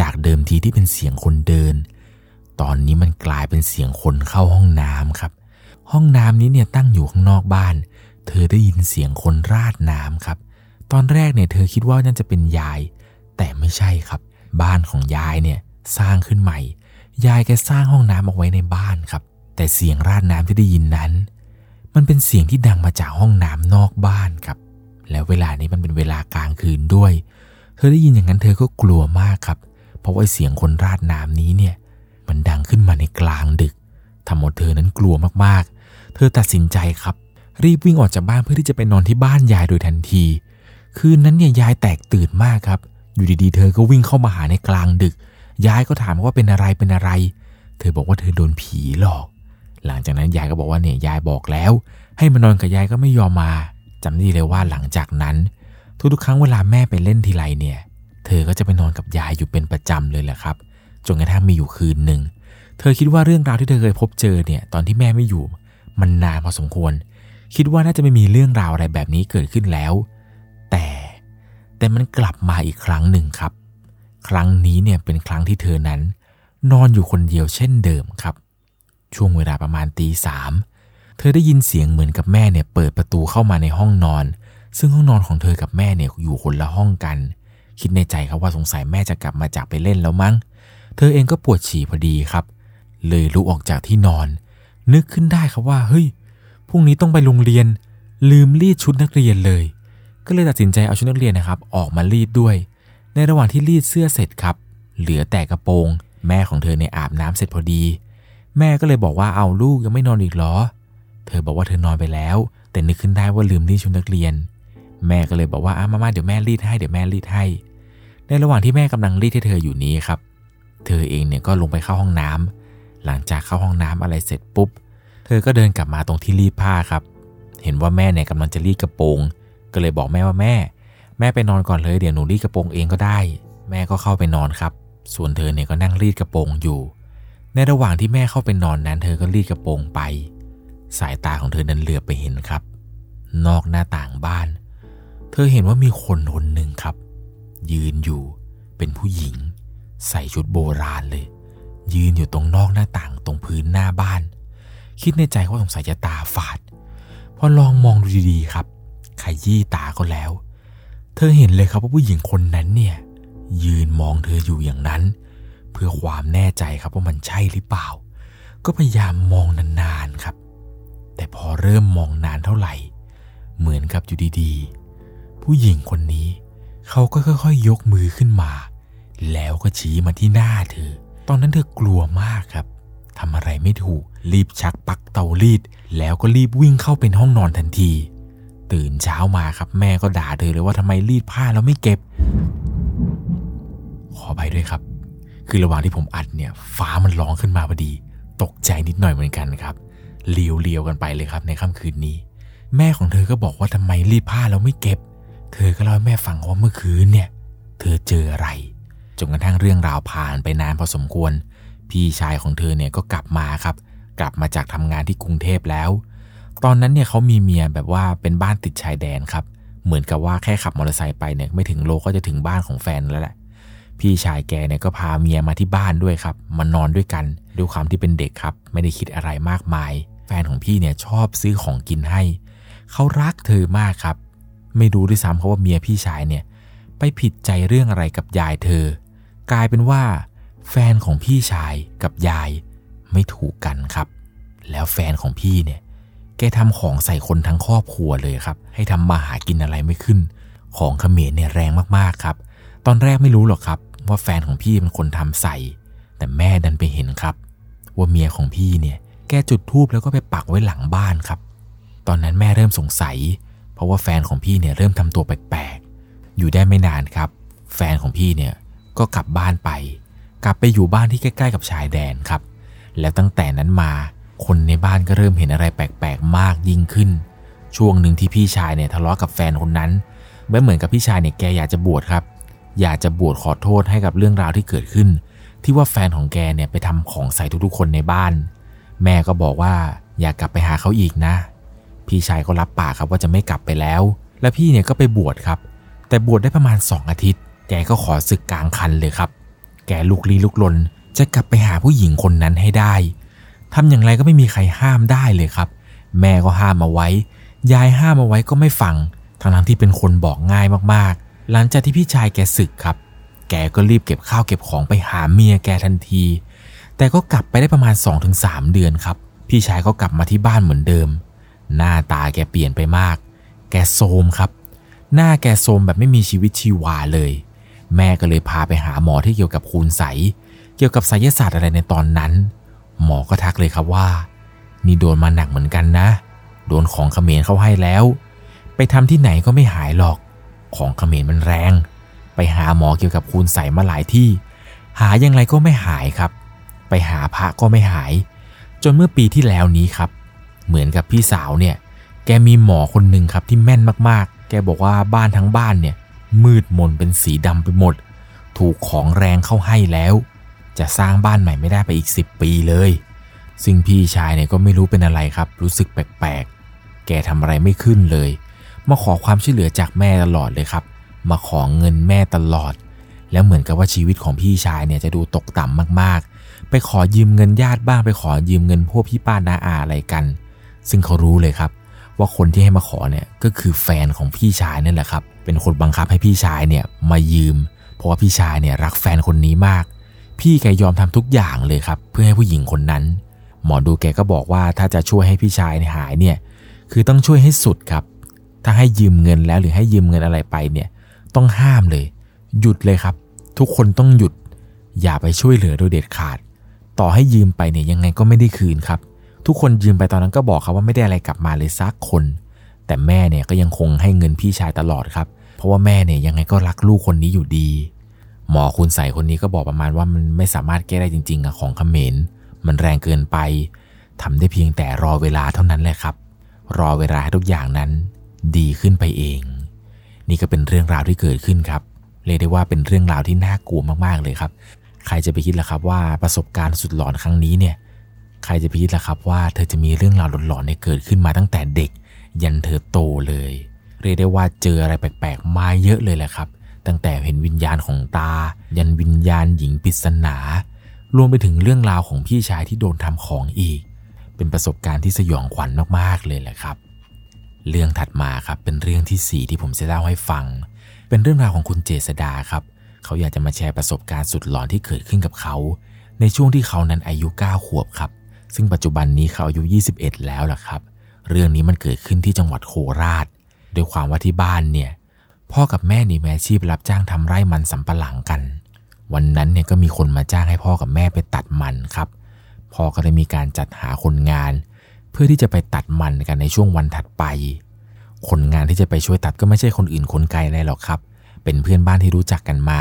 จากเดิมทีที่เป็นเสียงคนเดิน ตอนนี้มันกลายเป็นเสียงคนเข้าห้องน้ำครับ ห้องน้ำนี้เนี่ยตั้งอยู่ข้างนอกบ้าน เธอได้ยินเสียงคนราดน้ำครับ ตอนแรกเนี่ยเธอคิดว่านั่นจะเป็นยาย แต่ไม่ใช่ครับ บ้านของยายเนี่ยสร้างขึ้นใหม่ ยายแกสร้างห้องน้ำเอาไว้ในบ้านครับ แต่เสียงราดน้ำที่ได้ยินนั้น มันเป็นเสียงที่ดังมาจากห้องน้ำนอกบ้านครับ แล้วเวลานี้มันเป็นเวลากลางคืนด้วย เธอได้ยินอย่างนั้นเธอก็กลัวมากครับ เพราะว่าเสียงคนราดน้ำนี้เนี่ยมันดังขึ้นมาในกลางดึกทำเอาเธอนั้นกลัวมากๆ เธอตัดสินใจครับ รีบวิ่งออกจากบ้านเพื่อที่จะไปนอนที่บ้านยายโดยทันที คืนนั้นเนี่ยยายแตกตื่นมากครับ อยู่ดีๆ เธอก็วิ่งเข้ามาหาในกลางดึก ยายก็ถามว่าเป็นอะไรเป็นอะไร เธอบอกว่าเธอโดนผีหลอก หลังจากนั้นยายก็บอกว่าเนี่ยยายบอกแล้ว ให้มานอนกับยายก็ไม่ยอมมาจำได้เลยว่าหลังจากนั้น ทุกๆครั้งเวลาแม่ไปเล่นทีไรเนี่ย เธอก็จะไปนอนกับยายอยู่เป็นประจำเลยแหละครับจนกระทั่งมีอยู่คืนหนึ่งเธอคิดว่าเรื่องราวที่เธอเคยพบเจอเนี่ยตอนที่แม่ไม่อยู่ มันนานพอสมควร คิดว่าน่าจะไม่มีเรื่องราวอะไรแบบนี้เกิดขึ้นแล้ว แต่ แต่มันกลับมาอีกครั้งหนึ่งครับ ครั้งนี้เนี่ยเป็นครั้งที่เธอนั้น นอนอยู่คนเดียวเช่นเดิมครับ ช่วงเวลาประมาณตีสามเธอได้ยินเสียงเหมือนกับแม่เนี่ยเปิดประตูเข้ามาในห้องนอน ซึ่งห้องนอนของเธอกับแม่เนี่ยอยู่คนละห้องกัน คิดในใจครับว่าสงสัยแม่จะกลับมาจากไปเล่นแล้วมั้ง เธอเองก็ปวดฉี่พอดีครับ เลยลุกออกจากที่นอน นึกขึ้นได้ครับว่าเฮ้ยพรุ่งนี้ต้องไปโรงเรียน ลืมรีดชุดนักเรียนเลย ก็เลยตัดสินใจเอาชุดนักเรียนนะครับ ออกมารีดด้วย ในระหว่างที่รีดเสื้อเสร็จครับ เหลือแต่กระโปรง แม่ของเธอในอาบน้ำเสร็จพอดี แม่ก็เลยบอกว่าเอาลูกยังไม่นอนอีกหรอ เธอบอกว่าเธอนอนไปแล้ว แต่นึกขึ้นได้ว่าลืมรีดชุดนักเรียน แม่ก็เลยบอกว่าอ้ามามาเดี๋ยวแม่รีดให้เดี๋ยวแม่รีดให้ ในระหว่างที่แม่กำลังรีดให้เธออยู่นี้ครับ เธอเองเนี่ยก็ลงไปเข้าห้องน้ำหลังจากเข้าห้องน้ำอะไรเสร็จปุ๊บ เธอก็เดินกลับมาตรงที่รีดผ้าครับ เห็นว่าแม่เนี่ยกำลังจะรีดกระโปรง ก็เลยบอกแม่ว่าแม่ แม่ไปนอนก่อนเลย เดี๋ยวหนูรีดกระโปรงเองก็ได้ แม่ก็เข้าไปนอนครับ ส่วนเธอเนี่ยก็นั่งรีดกระโปรงอยู่ ในระหว่างที่แม่เข้าไปนอนนั้น เธอก็รีดกระโปรงไป สายตาของเธอนั้นเหลือบไปเห็นครับ นอกหน้าต่างบ้าน เธอเห็นว่ามีคนคนหนึ่งครับ ยืนอยู่ เป็นผู้หญิง ใส่ชุดโบราณเลย ยืนอยู่ตรงนอกหน้าต่างตรงพื้นหน้าบ้าน คิดในใจว่าสงสัยจะตาฝาดพอลองมองดูดีๆครับ ขยี้ตาก็แล้ว เธอเห็นเลยครับว่าผู้หญิงคนนั้นเนี่ย ยืนมองเธออยู่อย่างนั้น เพื่อความแน่ใจครับว่ามันใช่หรือเปล่า ก็พยายามมองนานๆครับ แต่พอเริ่มมองนานเท่าไหร่ เหมือนกับอยู่ดีๆ ผู้หญิงคนนี้ เขาก็ค่อยๆยกมือขึ้นมา แล้วก็ชี้มาที่หน้าเธอ ตอนนั้นเธอกลัวมากครับทำอะไรไม่ถูก รีบชักปักเตารีด แล้วก็รีบวิ่งเข้าเป็นห้องนอนทันที ตื่นเช้ามาครับ แม่ก็ด่าเธอเลยว่าทำไมรีดผ้าแล้วไม่เก็บ ขอไปด้วยครับ คือระหว่างที่ผมอัดเนี่ย ฟ้ามันร้องขึ้นมาพอดี ตกใจนิดหน่อยเหมือนกันครับเลียวเลียวๆกันไปเลยครับ ในค่ำคืนนี้ แม่ของเธอก็บอกว่าทำไมรีดผ้าแล้วไม่เก็บ เธอก็เล่าให้แม่ฟังว่าเมื่อคืนเนี่ย เธอเจออะไรจนกระทั่งเรื่องราวผ่านไปนานพอสมควร พี่ชายของเธอเนี่ยก็กลับมาครับ กลับมาจากทำงานที่กรุงเทพแล้ว ตอนนั้นเนี่ยเขามีเมียแบบว่าเป็นบ้านติดชายแดนครับ เหมือนกับว่าแค่ขับมอเตอร์ไซค์ไปเนี่ยไม่ถึงโลก็จะถึงบ้านของแฟนแล้วแหละ พี่ชายแกเนี่ยก็พาเมียมาที่บ้านด้วยครับ มานอนด้วยกันด้วยความที่เป็นเด็กครับ ไม่ได้คิดอะไรมากมาย แฟนของพี่เนี่ยชอบซื้อของกินให้ เขารักเธอมากครับ ไม่รู้ด้วยซ้ำเขาว่าเมียพี่ชายเนี่ยไปผิดใจเรื่องอะไรกับยายเธอ กลายเป็นว่า แฟนของพี่ชายกับยายไม่ถูกกันครับ แล้วแฟนของพี่เนี่ย แกทำของใส่คนทั้งครอบครัวเลยครับ ให้ทำมาหากินอะไรไม่ขึ้น ของเขมรเนี่ยแรงมากๆครับ ตอนแรกไม่รู้หรอกครับ ว่าแฟนของพี่เป็นคนทำใส่ แต่แม่ดันไปเห็นครับ ว่าเมียของพี่เนี่ยแกจุดธูปแล้วก็ไปปักไว้หลังบ้านครับ ตอนนั้นแม่เริ่มสงสัย เพราะว่าแฟนของพี่เนี่ยเริ่มทำตัวแปลกๆ อยู่ได้ไม่นานครับ แฟนของพี่เนี่ยก็กลับบ้านไป กลับไปอยู่บ้านที่ใกล้ ๆ กับชายแดนครับ แล้วตั้งแต่นั้นมา คนในบ้านก็เริ่มเห็นอะไรแปลกๆ มากยิ่งขึ้น ช่วงหนึ่งที่พี่ชายเนี่ยทะเลาะกับแฟนคนนั้นไม่เหมือนกับพี่ชายเนี่ยแกอยากจะบวชครับ อยากจะบวชขอโทษให้กับเรื่องราวที่เกิดขึ้น ที่ว่าแฟนของแกเนี่ยไปทำของใส่ทุกๆคนในบ้าน แม่ก็บอกว่าอยากกลับไปหาเขาอีกนะ พี่ชายก็รับปากครับว่าจะไม่กลับไปแล้ว แล้วพี่เนี่ยก็ไปบวชครับ แต่บวชได้ประมาณ 2 อาทิตย์ แกก็ขอศึกกลางคันเลยครับ แกลุกลี้ลุกลนจะกลับไปหาผู้หญิงคนนั้นให้ได้ ทำอย่างไรก็ไม่มีใครห้ามได้เลยครับ แม่ก็ห้ามเอาไว้ ยายห้ามเอาไว้ก็ไม่ฟังทั้งนั้นที่เป็นคนบอกง่ายมากๆ หลังจากที่พี่ชายแกศึกครับ แกก็รีบเก็บข้าวเก็บของไปหาเมียแกทันที แต่ก็กลับไปได้ประมาณ 2-3 เดือนครับ พี่ชายก็กลับมาที่บ้านเหมือนเดิม หน้าตาแกเปลี่ยนไปมาก แกโทมครับ หน้าแกโทมแบบไม่มีชีวิตชีวาเลย แม่ก็เลยพาไปหาหมอที่เกี่ยวกับคูณใส เกี่ยวกับไสยศาสตร์อะไรในตอนนั้น หมอก็ทักเลยครับว่า นี่โดนมาหนักเหมือนกันนะ โดนของเขมรเข้าให้แล้ว ไปทำที่ไหนก็ไม่หายหรอก ของเขมรมันแรง ไปหาหมอเกี่ยวกับคูณใส่มาหลายที่ หายังไงก็ไม่หายครับ ไปหาพระก็ไม่หาย จนเมื่อปีที่แล้วนี้ครับ เหมือนกับพี่สาวเนี่ย แกมีหมอคนหนึ่งครับที่แม่นมากๆ แกบอกว่าบ้านทั้งบ้านเนี่ยมืดมนเป็นสีดำไปหมด ถูกของแรงเข้าให้แล้ว จะสร้างบ้านใหม่ไม่ได้ไปอีก 10 ปีเลย ซึ่งพี่ชายเนี่ยก็ไม่รู้เป็นอะไรครับ รู้สึกแปลกๆ แกทำอะไรไม่ขึ้นเลย มาขอความช่วยเหลือจากแม่ตลอดเลยครับ มาขอเงินแม่ตลอด แล้วเหมือนกับว่าชีวิตของพี่ชายเนี่ยจะดูตกต่ำมากๆ ไปขอยืมเงินญาติบ้างไปขอยืมเงินพวกพี่ป้านาอาอะไรกัน ซึ่งเขารู้เลยครับว่าคนที่ให้มาขอเนี่ยก็คือแฟนของพี่ชายนั่นแหละครับ เป็นคนบังคับให้พี่ชายเนี่ยมายืม เพราะว่าพี่ชายเนี่ยรักแฟนคนนี้มาก พี่แกยอมทำทุกอย่างเลยครับ เพื่อให้ผู้หญิงคนนั้น หมอดูแกก็บอกว่าถ้าจะช่วยให้พี่ชายหายเนี่ย คือต้องช่วยให้สุดครับ ถ้าให้ยืมเงินแล้วหรือให้ยืมเงินอะไรไปเนี่ย ต้องห้ามเลย หยุดเลยครับ ทุกคนต้องหยุด อย่าไปช่วยเหลือโดยเด็ดขาด ต่อให้ยืมไปเนี่ยยังไงก็ไม่ได้คืนครับ ทุกคนยืมไปตอนนั้นก็บอกครับว่าไม่ได้อะไรกลับมาเลยสักคน แต่แม่เนี่ยก็ยังคงให้เงินพี่ชายตลอดครับ เพราะว่าแม่เนี่ยยังไงก็รักลูกคนนี้อยู่ดี หมอคุณใส่คนนี้ก็บอกประมาณว่ามันไม่สามารถแก้ได้จริงๆอะของเขมรมันแรงเกินไปทำได้เพียงแต่รอเวลาเท่านั้นแหละครับ รอเวลาให้ทุกอย่างนั้น ดีขึ้นไปเอง นี่ก็เป็นเรื่องราวที่เกิดขึ้นครับเรียกได้ว่าเป็นเรื่องราวที่น่ากลัวมากๆเลยครับ ใครจะไปคิดล่ะครับว่าประสบการณ์สุดหลอนครั้งนี้เนี่ยใครจะไปคิดล่ะครับว่าเธอจะมีเรื่องราวหลอนๆเนี่ยเกิดขึ้นมาตั้งแต่เด็ก ยันเธอโตเลย เรียกได้ว่าเจออะไรแปลกๆมาเยอะเลยแหละครับ ตั้งแต่เห็นวิญญาณของตา ยันวิญญาณหญิงปริศนารวมไปถึงเรื่องราวของพี่ชายที่โดนทำของอีก เป็นประสบการณ์ที่สยองขวัญมากๆเลยแหละครับ เรื่องถัดมาครับเป็นเรื่องที่ 4 ที่ผมจะเล่าให้ฟัง เป็นเรื่องราวของคุณเจษดาครับ เขาอยากจะมาแชร์ประสบการณ์สุดหลอนที่เกิดขึ้นกับเขา ในช่วงที่เขานั้นอายุ 9 ขวบครับ ซึ่งปัจจุบันนี้เขาอายุ 21 แล้วล่ะครับ เรื่องนี้มันเกิดขึ้นที่จังหวัดโคราช โดยความว่าที่บ้านเนี่ย พ่อกับแม่นี่มีอาชีพรับจ้างทำไร่มันสำปะหลังกัน วันนั้นเนี่ยก็มีคนมาจ้างให้พ่อกับแม่ไปตัดมันครับ พ่อก็เลยมีการจัดหาคนงาน เพื่อที่จะไปตัดมันกันในช่วงวันถัดไป คนงานที่จะไปช่วยตัดก็ไม่ใช่คนอื่นคนไกลอะไรหรอกครับ เป็นเพื่อนบ้านที่รู้จักกันมา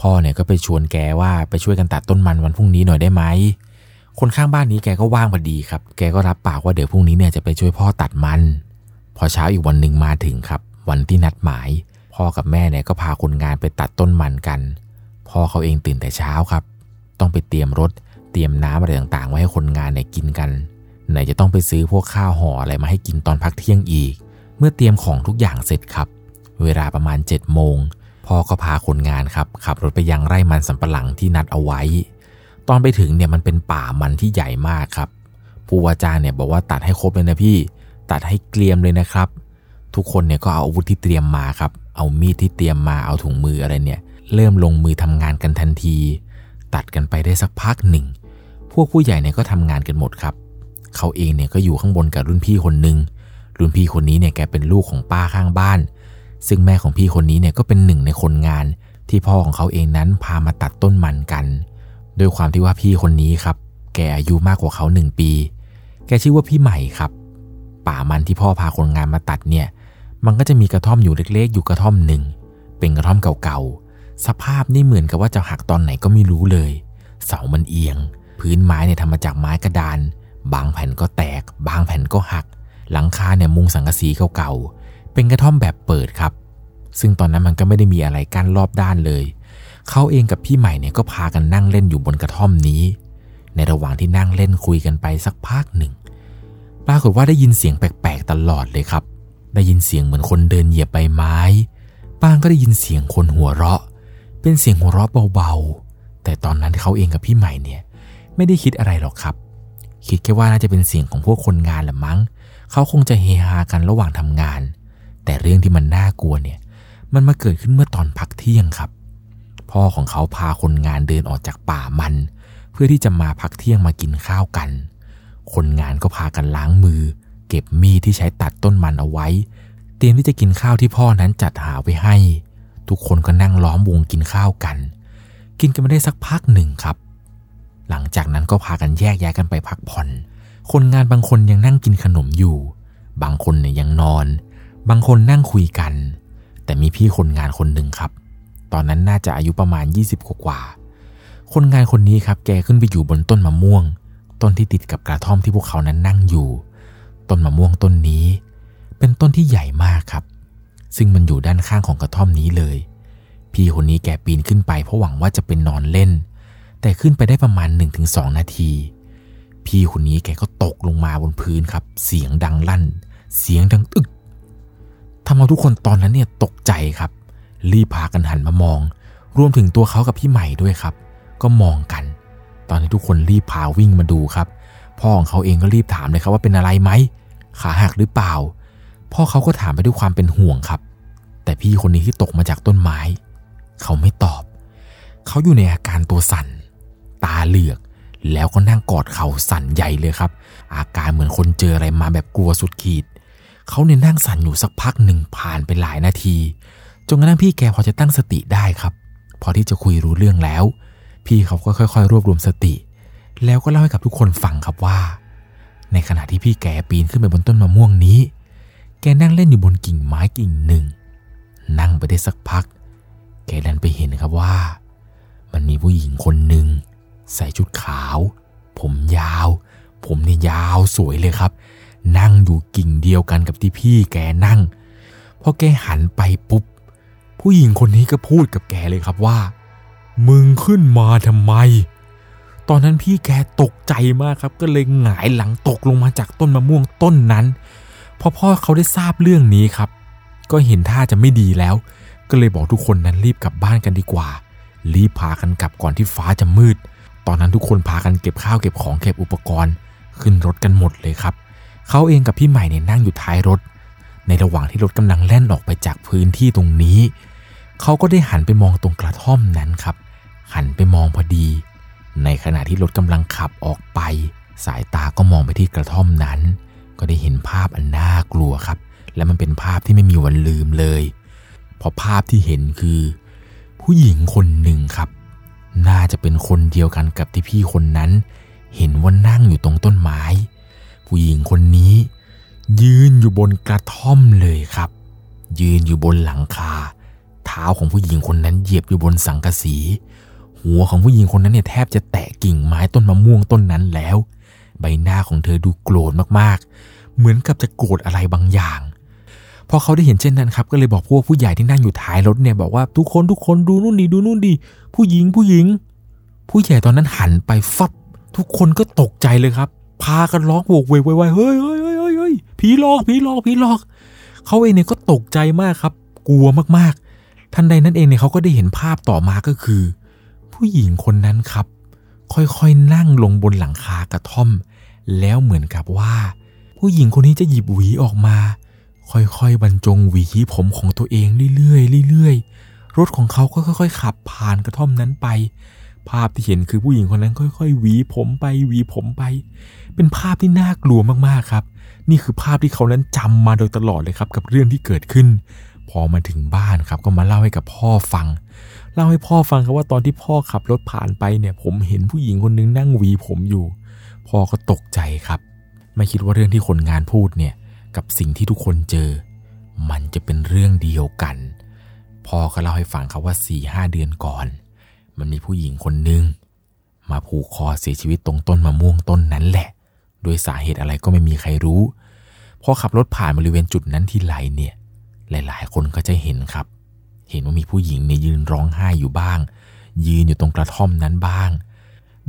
พ่อเนี่ยก็ไปชวนแกว่าไปช่วยกันตัดต้นมันวันพรุ่งนี้หน่อยได้ไหม คนข้างบ้านนี้แกก็ว่างพอดีครับ แกก็รับปากว่าเดี๋ยวพรุ่งนี้เนี่ยจะไปช่วยพ่อตัดมัน พอเช้าอีกวันหนึ่งมาถึงครับ วันที่นัดหมาย พ่อกับแม่เนี่ยก็พาคนงานไปตัดต้นมันกัน พ่อเขาเองตื่นแต่เช้าครับ ต้องไปเตรียมรถ เตรียมน้ำอะไรต่างๆ ไว้ให้คนงานเนี่ยกินกัน ไหนจะต้องไปซื้อพวกข้าวห่ออะไรมาให้กินตอนพักเที่ยงอีก เมื่อเตรียมของทุกอย่างเสร็จครับ เวลาประมาณ7จ็ดโมงพ่อก็พาคนงานครับขับรถไปยังไร่มันสำปะหลังที่นัดเอาไว้ ตอนไปถึงเนี่ยมันเป็นป่ามันที่ใหญ่มากครับ ผู้ว่าจ้างเนี่ยบอกว่าตัดให้ครบเลยนะพี่ ตัดให้เกลียมเลยนะครับ ทุกคนเนี่ยก็เอาอาวุธที่เตรียมมาครับ เอามีดที่เตรียมมาเอาถุงมืออะไรเนี่ย เริ่มลงมือทำงานกันทันที ตัดกันไปได้สักพักหนึ่ง พวกผู้ใหญ่เนี่ยก็ทำงานกันหมดครับ เขาเองเนี่ยก็อยู่ข้างบนกับรุ่นพี่คนหนึ่งรุ่นพี่คนนี้เนี่ยแกเป็นลูกของป้าข้างบ้าน ซึ่งแม่ของพี่คนนี้เนี่ยก็เป็นหนึ่งในคนงาน ที่พ่อของเขาเองนั้นพามาตัดต้นมันกัน ด้วยความที่ว่าพี่คนนี้ครับ แกอายุมากกว่าเขาหนึ่งปี แกชื่อว่าพี่ใหม่ครับ ป่ามันที่พ่อพาคนงานมาตัดเนี่ย มันก็จะมีกระท่อมอยู่เล็กๆ อยู่กระท่อมหนึ่ง เป็นกระท่อมเก่าๆ สภาพนี่เหมือนกับว่าจะหักตอนไหนก็ไม่รู้เลย เสามันเอียง พื้นไม้เนี่ยทำมาจากไม้กระดาน บางแผ่นก็แตก บางแผ่นก็หัก หลังคาเนี่ยมุงสังกะสีเก่าๆ เป็นกระท่อมแบบเปิดครับ ซึ่งตอนนั้นมันก็ไม่ได้มีอะไรกั้นรอบด้านเลย เขาเองกับพี่ใหม่เนี่ยก็พากันนั่งเล่นอยู่บนกระท่อมนี้ ในระหว่างที่นั่งเล่นคุยกันไปสักพักหนึ่ง ปรากฏว่าได้ยินเสียงแปลกๆตลอดเลยครับ ได้ยินเสียงเหมือนคนเดินเหยียบใบไม้ ป้างก็ได้ยินเสียงคนหัวเราะ เป็นเสียงหัวเราะเบาๆ แต่ตอนนั้นเขาเองกับพี่ใหม่เนี่ยไม่ได้คิดอะไรหรอกครับ คิดแค่ว่าน่าจะเป็นเสียงของพวกคนงานแหละมั้ง เขาคงจะเฮฮากันระหว่างทำงาน แต่เรื่องที่มันน่ากลัวเนี่ยมันมาเกิดขึ้นเมื่อตอนพักเที่ยงครับ พ่อของเขาพาคนงานเดินออกจากป่ามัน เพื่อที่จะมาพักเที่ยงมากินข้าวกัน คนงานก็พากันล้างมือ เก็บมีดที่ใช้ตัดต้นมันเอาไว้ เตรียมที่จะกินข้าวที่พ่อนั้นจัดหาไว้ให้ ทุกคนก็นั่งล้อมวงกินข้าวกัน กินกันมาได้สักพักหนึ่งครับ หลังจากนั้นก็พากันแยกย้ายกันไปพักผ่อน คนงานบางคนยังนั่งกินขนมอยู่ บางคนเนี่ยยังนอน บางคนนั่งคุยกัน แต่มีพี่คนงานคนหนึ่งครับ ตอนนั้นน่าจะอายุประมาณ 20 กว่าคนงานคนนี้ครับ แกขึ้นไปอยู่บนต้นมะม่วง ต้นที่ติดกับกระท่อมที่พวกเขานั้นนั่งอยู่ ต้นมะม่วงต้นนี้ เป็นต้นที่ใหญ่มากครับ ซึ่งมันอยู่ด้านข้างของกระท่อมนี้เลย พี่คนนี้แกปีนขึ้นไปเพราะหวังว่าจะเป็นนอนเล่น แต่ขึ้นไปได้ประมาณ 1-2 นาที พี่คนนี้แกก็ตกลงมาบนพื้นครับ เสียงดังลั่น เสียงดังตึกทำเอาทุกคนตอนนั้นเนี่ยตกใจครับ รีบพากันหันมามอง รวมถึงตัวเขากับพี่ใหม่ด้วยครับ ก็มองกัน ตอนนี้ทุกคนรีบพาวิ่งมาดูครับ พ่อของเขาเองก็รีบถามเลยครับว่าเป็นอะไรไหมขาหักหรือเปล่า พ่อเขาก็ถามไปด้วยความเป็นห่วงครับ แต่พี่คนนี้ที่ตกมาจากต้นไม้ เขาไม่ตอบ เขาอยู่ในอาการตัวสั่น ตาเหลือก แล้วก็นั่งกอดเขาสั่นใหญ่เลยครับ อาการเหมือนคนเจออะไรมาแบบกลัวสุดขีด เขาเนี่ยนั่งสั่นอยู่สักพักหนึ่งผ่านไปหลายนาทีจนกระทั่งพี่แกพอจะตั้งสติได้ครับ พอที่จะคุยรู้เรื่องแล้ว พี่เขาก็ค่อย ๆ รวบรวมสติ แล้วก็เล่าให้กับทุกคนฟังครับว่า ในขณะที่พี่แกปีนขึ้นไปบนต้นมะม่วงนี้ แกนั่งเล่นอยู่บนกิ่งไม้กิ่งหนึ่ง นั่งไปได้สักพัก แกดันไปเห็นครับว่า มันมีผู้หญิงคนหนึ่งใส่ชุดขาว ผมยาว ผมเนี่ยยาวสวยเลยครับ นั่งอยู่กิ่งเดียวกันกับที่พี่แกนั่งพอแกหันไปปุ๊บ ผู้หญิงคนนี้ก็พูดกับแกเลยครับว่า มึงขึ้นมาทำไม ตอนนั้นพี่แกตกใจมากครับ ก็เลยหงายหลังตกลงมาจากต้นมะม่วงต้นนั้นพอพ่อเขาได้ทราบเรื่องนี้ครับ ก็เห็นท่าจะไม่ดีแล้ว ก็เลยบอกทุกคนนั้นรีบกลับบ้านกันดีกว่า รีบพากันกลับก่อนที่ฟ้าจะมืด ตอนนั้นทุกคนพากันเก็บข้าวเก็บของเก็บอุปกรณ์ ขึ้นรถกันหมดเลยครับ เขาเองกับพี่ใหม่เนี่ยนั่งอยู่ท้ายรถ ในระหว่างที่รถกำลังแล่นออกไปจากพื้นที่ตรงนี้ เขาก็ได้หันไปมองตรงกระท่อมนั้นครับ หันไปมองพอดี ในขณะที่รถกำลังขับออกไป สายตาก็มองไปที่กระท่อมนั้น ก็ได้เห็นภาพอันน่ากลัวครับ และมันเป็นภาพที่ไม่มีวันลืมเลย เพราะภาพที่เห็นคือ ผู้หญิงคนหนึ่งครับ น่าจะเป็นคนเดียวกันกับที่พี่คนนั้น เห็นว่านั่งอยู่ตรงต้นไม้ ผู้หญิงคนนี้ ยืนอยู่บนกระท่อมเลยครับ ยืนอยู่บนหลังคา เท้าของผู้หญิงคนนั้นเหยียบอยู่บนสังกะสี หัวของผู้หญิงคนนั้นเนี่ยแทบจะแตะกิ่งไม้ต้นมะม่วงต้นนั้นแล้ว ใบหน้าของเธอดูโกรธมากๆ เหมือนกับจะโกรธอะไรบางอย่างพอเขาได้เห็นเช่นนั้นครับก็เลยบอกพวกผู้ใหญ่ที่นั่งอยู่ท้ายรถเนี่ยบอกว่าทุกคนทุกคนดูนู่นดิดูนู่นดิผู้หญิงผู้หญิง ผู้ใหญ่ตอนนั้นหันไปฟับ ทุกคนก็ตกใจเลยครับ พากันร้องโวกเวกไวๆเฮ้ยเฮ้ยเฮ้ยเฮ้ยเฮ้ยผีหลอกผีหลอกผีหลอก เขาเองเนี่ยก็ตกใจมากครับ กลัวมากๆ ทันใดนั้นเองเนี่ยเขาก็ได้เห็นภาพต่อมาก็คือ ผู้หญิงคนนั้นครับ ค่อยๆนั่งลงบนหลังคากระท่อม แล้วเหมือนกับว่า ผู้หญิงคนนี้จะหยิบหวีออกมา ค่อยๆบรรจงหวีผมของตัวเองเรื่อยๆเรื่อยๆรถของเขาก็ค่อย ๆ ขับผ่านกระท่อมนั้นไป ภาพที่เห็นคือผู้หญิงคนนั้นค่อย ๆ หวีผมไปหวีผมไป เป็นภาพที่น่ากลัวมากๆครับ นี่คือภาพที่เขานั้นจำมาโดยตลอดเลยครับ กับเรื่องที่เกิดขึ้น พอมาถึงบ้านครับก็มาเล่าให้กับพ่อฟัง เล่าให้พ่อฟังครับว่าตอนที่พ่อขับรถผ่านไปเนี่ย ผมเห็นผู้หญิงคนนึงนั่งหวีผมอยู่ พ่อก็ตกใจครับ ไม่คิดว่าเรื่องที่คนงานพูดเนี่ย กับสิ่งที่ทุกคนเจอ มันจะเป็นเรื่องเดียวกัน พ่อก็เล่าให้ฟังครับว่า4ี่ห้าเดือนก่อน มันมีผู้หญิงคนหนึ่งมาผูกคอเสียชีวิตตรงต้นมะม่วงต้นนั้นแหละ โดยสาเหตุอะไรก็ไม่มีใครรู้พอขับรถผ่านบริเวณจุดนั้นที่ไรเนี่ย หลาย ๆ คนก็จะเห็นครับ เห็นว่ามีผู้หญิงเนี่ยยืนร้องไห้อยู่บ้าง ยืนอยู่ตรงกระท่อมนั้นบ้าง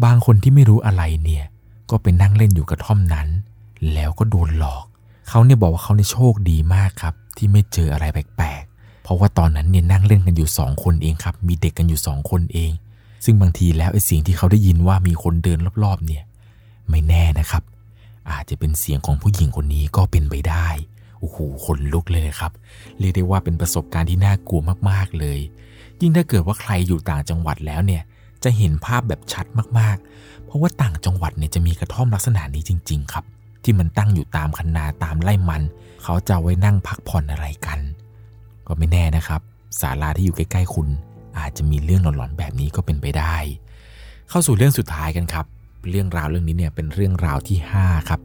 บางคนที่ไม่รู้อะไรเนี่ย ก็ไปนั่งเล่นอยู่กระท่อมนั้น แล้วก็โดนหลอก เขาเนี่ยบอกว่าเขาเนี่ยโชคดีมากครับ ที่ไม่เจออะไรแปลกๆ เพราะว่าตอนนั้นเนี่ยนั่งเล่นกันอยู่สองคนเองครับ มีเด็กกันอยู่สองคนเอง ซึ่งบางทีแล้วไอ้สิ่งที่เขาได้ยินว่ามีคนเดินรอบๆ เนี่ย ไม่แน่นะครับ อาจจะเป็นเสียงของผู้หญิงคนนี้ก็เป็นไปได้ โอ้โหขนลุกเลยครับ เรียกได้ว่าเป็นประสบการณ์ที่น่ากลัวมากๆเลย ยิ่งถ้าเกิดว่าใครอยู่ต่างจังหวัดแล้วเนี่ย จะเห็นภาพแบบชัดมากๆ เพราะว่าต่างจังหวัดเนี่ยจะมีกระท่อมลักษณะนี้จริง ๆ ครับ ที่มันตั้งอยู่ตามคันนาตามไร่มัน เขาจะไว้นั่งพักผ่อนอะไรกัน ก็ไม่แน่นะครับศาลาที่อยู่ใกล้ๆคุณ อาจจะมีเรื่องหลอนๆแบบนี้ก็เป็นไปได้ เข้าสู่เรื่องสุดท้ายกันครับ เรื่องราวเรื่องนี้เนี่ยเป็นเรื่องราวที่ 5 ครับ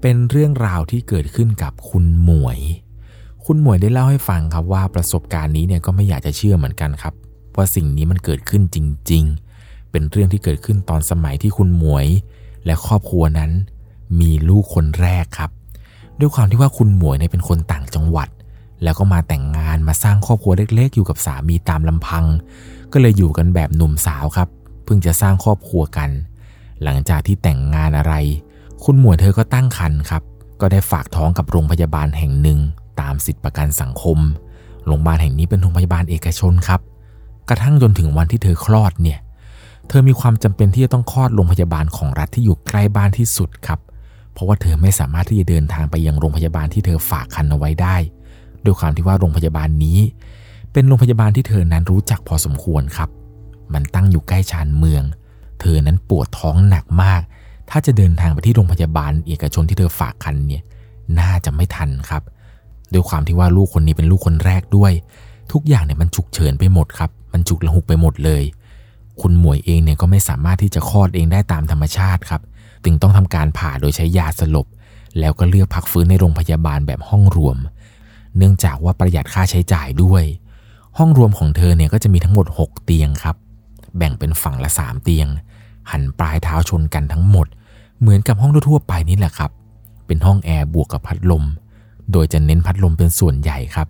เป็นเรื่องราวที่เกิดขึ้นกับคุณหมวย คุณหมวยได้เล่าให้ฟังครับว่าประสบการณ์นี้เนี่ยก็ไม่อยากจะเชื่อเหมือนกันครับ ว่าสิ่งนี้มันเกิดขึ้นจริง ๆ เป็นเรื่องที่เกิดขึ้นตอนสมัยที่คุณหมวย และครอบครัวนั้น มีลูกคนแรกครับ ด้วยความที่ว่าคุณหมวยเนี่ยเป็นคนต่างจังหวัด แล้วก็มาแต่งงานมาสร้างครอบครัวเล็ก ๆ อยู่กับสามีตามลำพัง ก็เลยอยู่กันแบบหนุ่มสาวครับ เพิ่งจะสร้างครอบครัวกัน หลังจากที่แต่งงานอะไร คุณหมวยเธอก็ตั้งครรภ์ครับ ก็ได้ฝากท้องกับโรงพยาบาลแห่งหนึ่ง ตามสิทธิประกันสังคม โรงพยาบาลแห่งนี้เป็นโรงพยาบาลเอกชนครับ กระทั่งจนถึงวันที่เธอคลอดเนี่ย เธอมีความจำเป็นที่จะต้องคลอดโรงพยาบาลของรัฐที่อยู่ใกล้บ้านที่สุดครับ เพราะว่าเธอไม่สามารถที่จะเดินทางไปยังโรงพยาบาลที่เธอฝากคันเอาไว้ได้ ด้วยความที่ว่าโรงพยาบาลนี้ เป็นโรงพยาบาลที่เธอนั้นรู้จักพอสมควรครับ มันตั้งอยู่ใกล้ชานเมือง เธอนั้นปวดท้องหนักมาก ถ้าจะเดินทางไปที่โรงพยาบาลเอกชนที่เธอฝากคันเนี่ย น่าจะไม่ทันครับ ด้วยความที่ว่าลูกคนนี้เป็นลูกคนแรกด้วย ทุกอย่างเนี่ยมันฉุกเฉินไปหมดครับ มันฉุกละหุกไปหมดเลย คุณหมวยเองเนี่ยก็ไม่สามารถที่จะคลอดเองได้ตามธรรมชาติครับ จึงต้องทำการผ่าโดยใช้ยาสลบ แล้วก็เลือกพักฟื้นในโรงพยาบาลแบบห้องรวม เนื่องจากว่าประหยัดค่าใช้จ่ายด้วย ห้องรวมของเธอเนี่ยก็จะมีทั้งหมด 6 เตียงครับ แบ่งเป็นฝั่งละ 3 เตียง หันปลายเท้าชนกันทั้งหมด เหมือนกับห้องทั่วไปนี่แหละครับ เป็นห้องแอร์บวกกับพัดลม โดยจะเน้นพัดลมเป็นส่วนใหญ่ครับ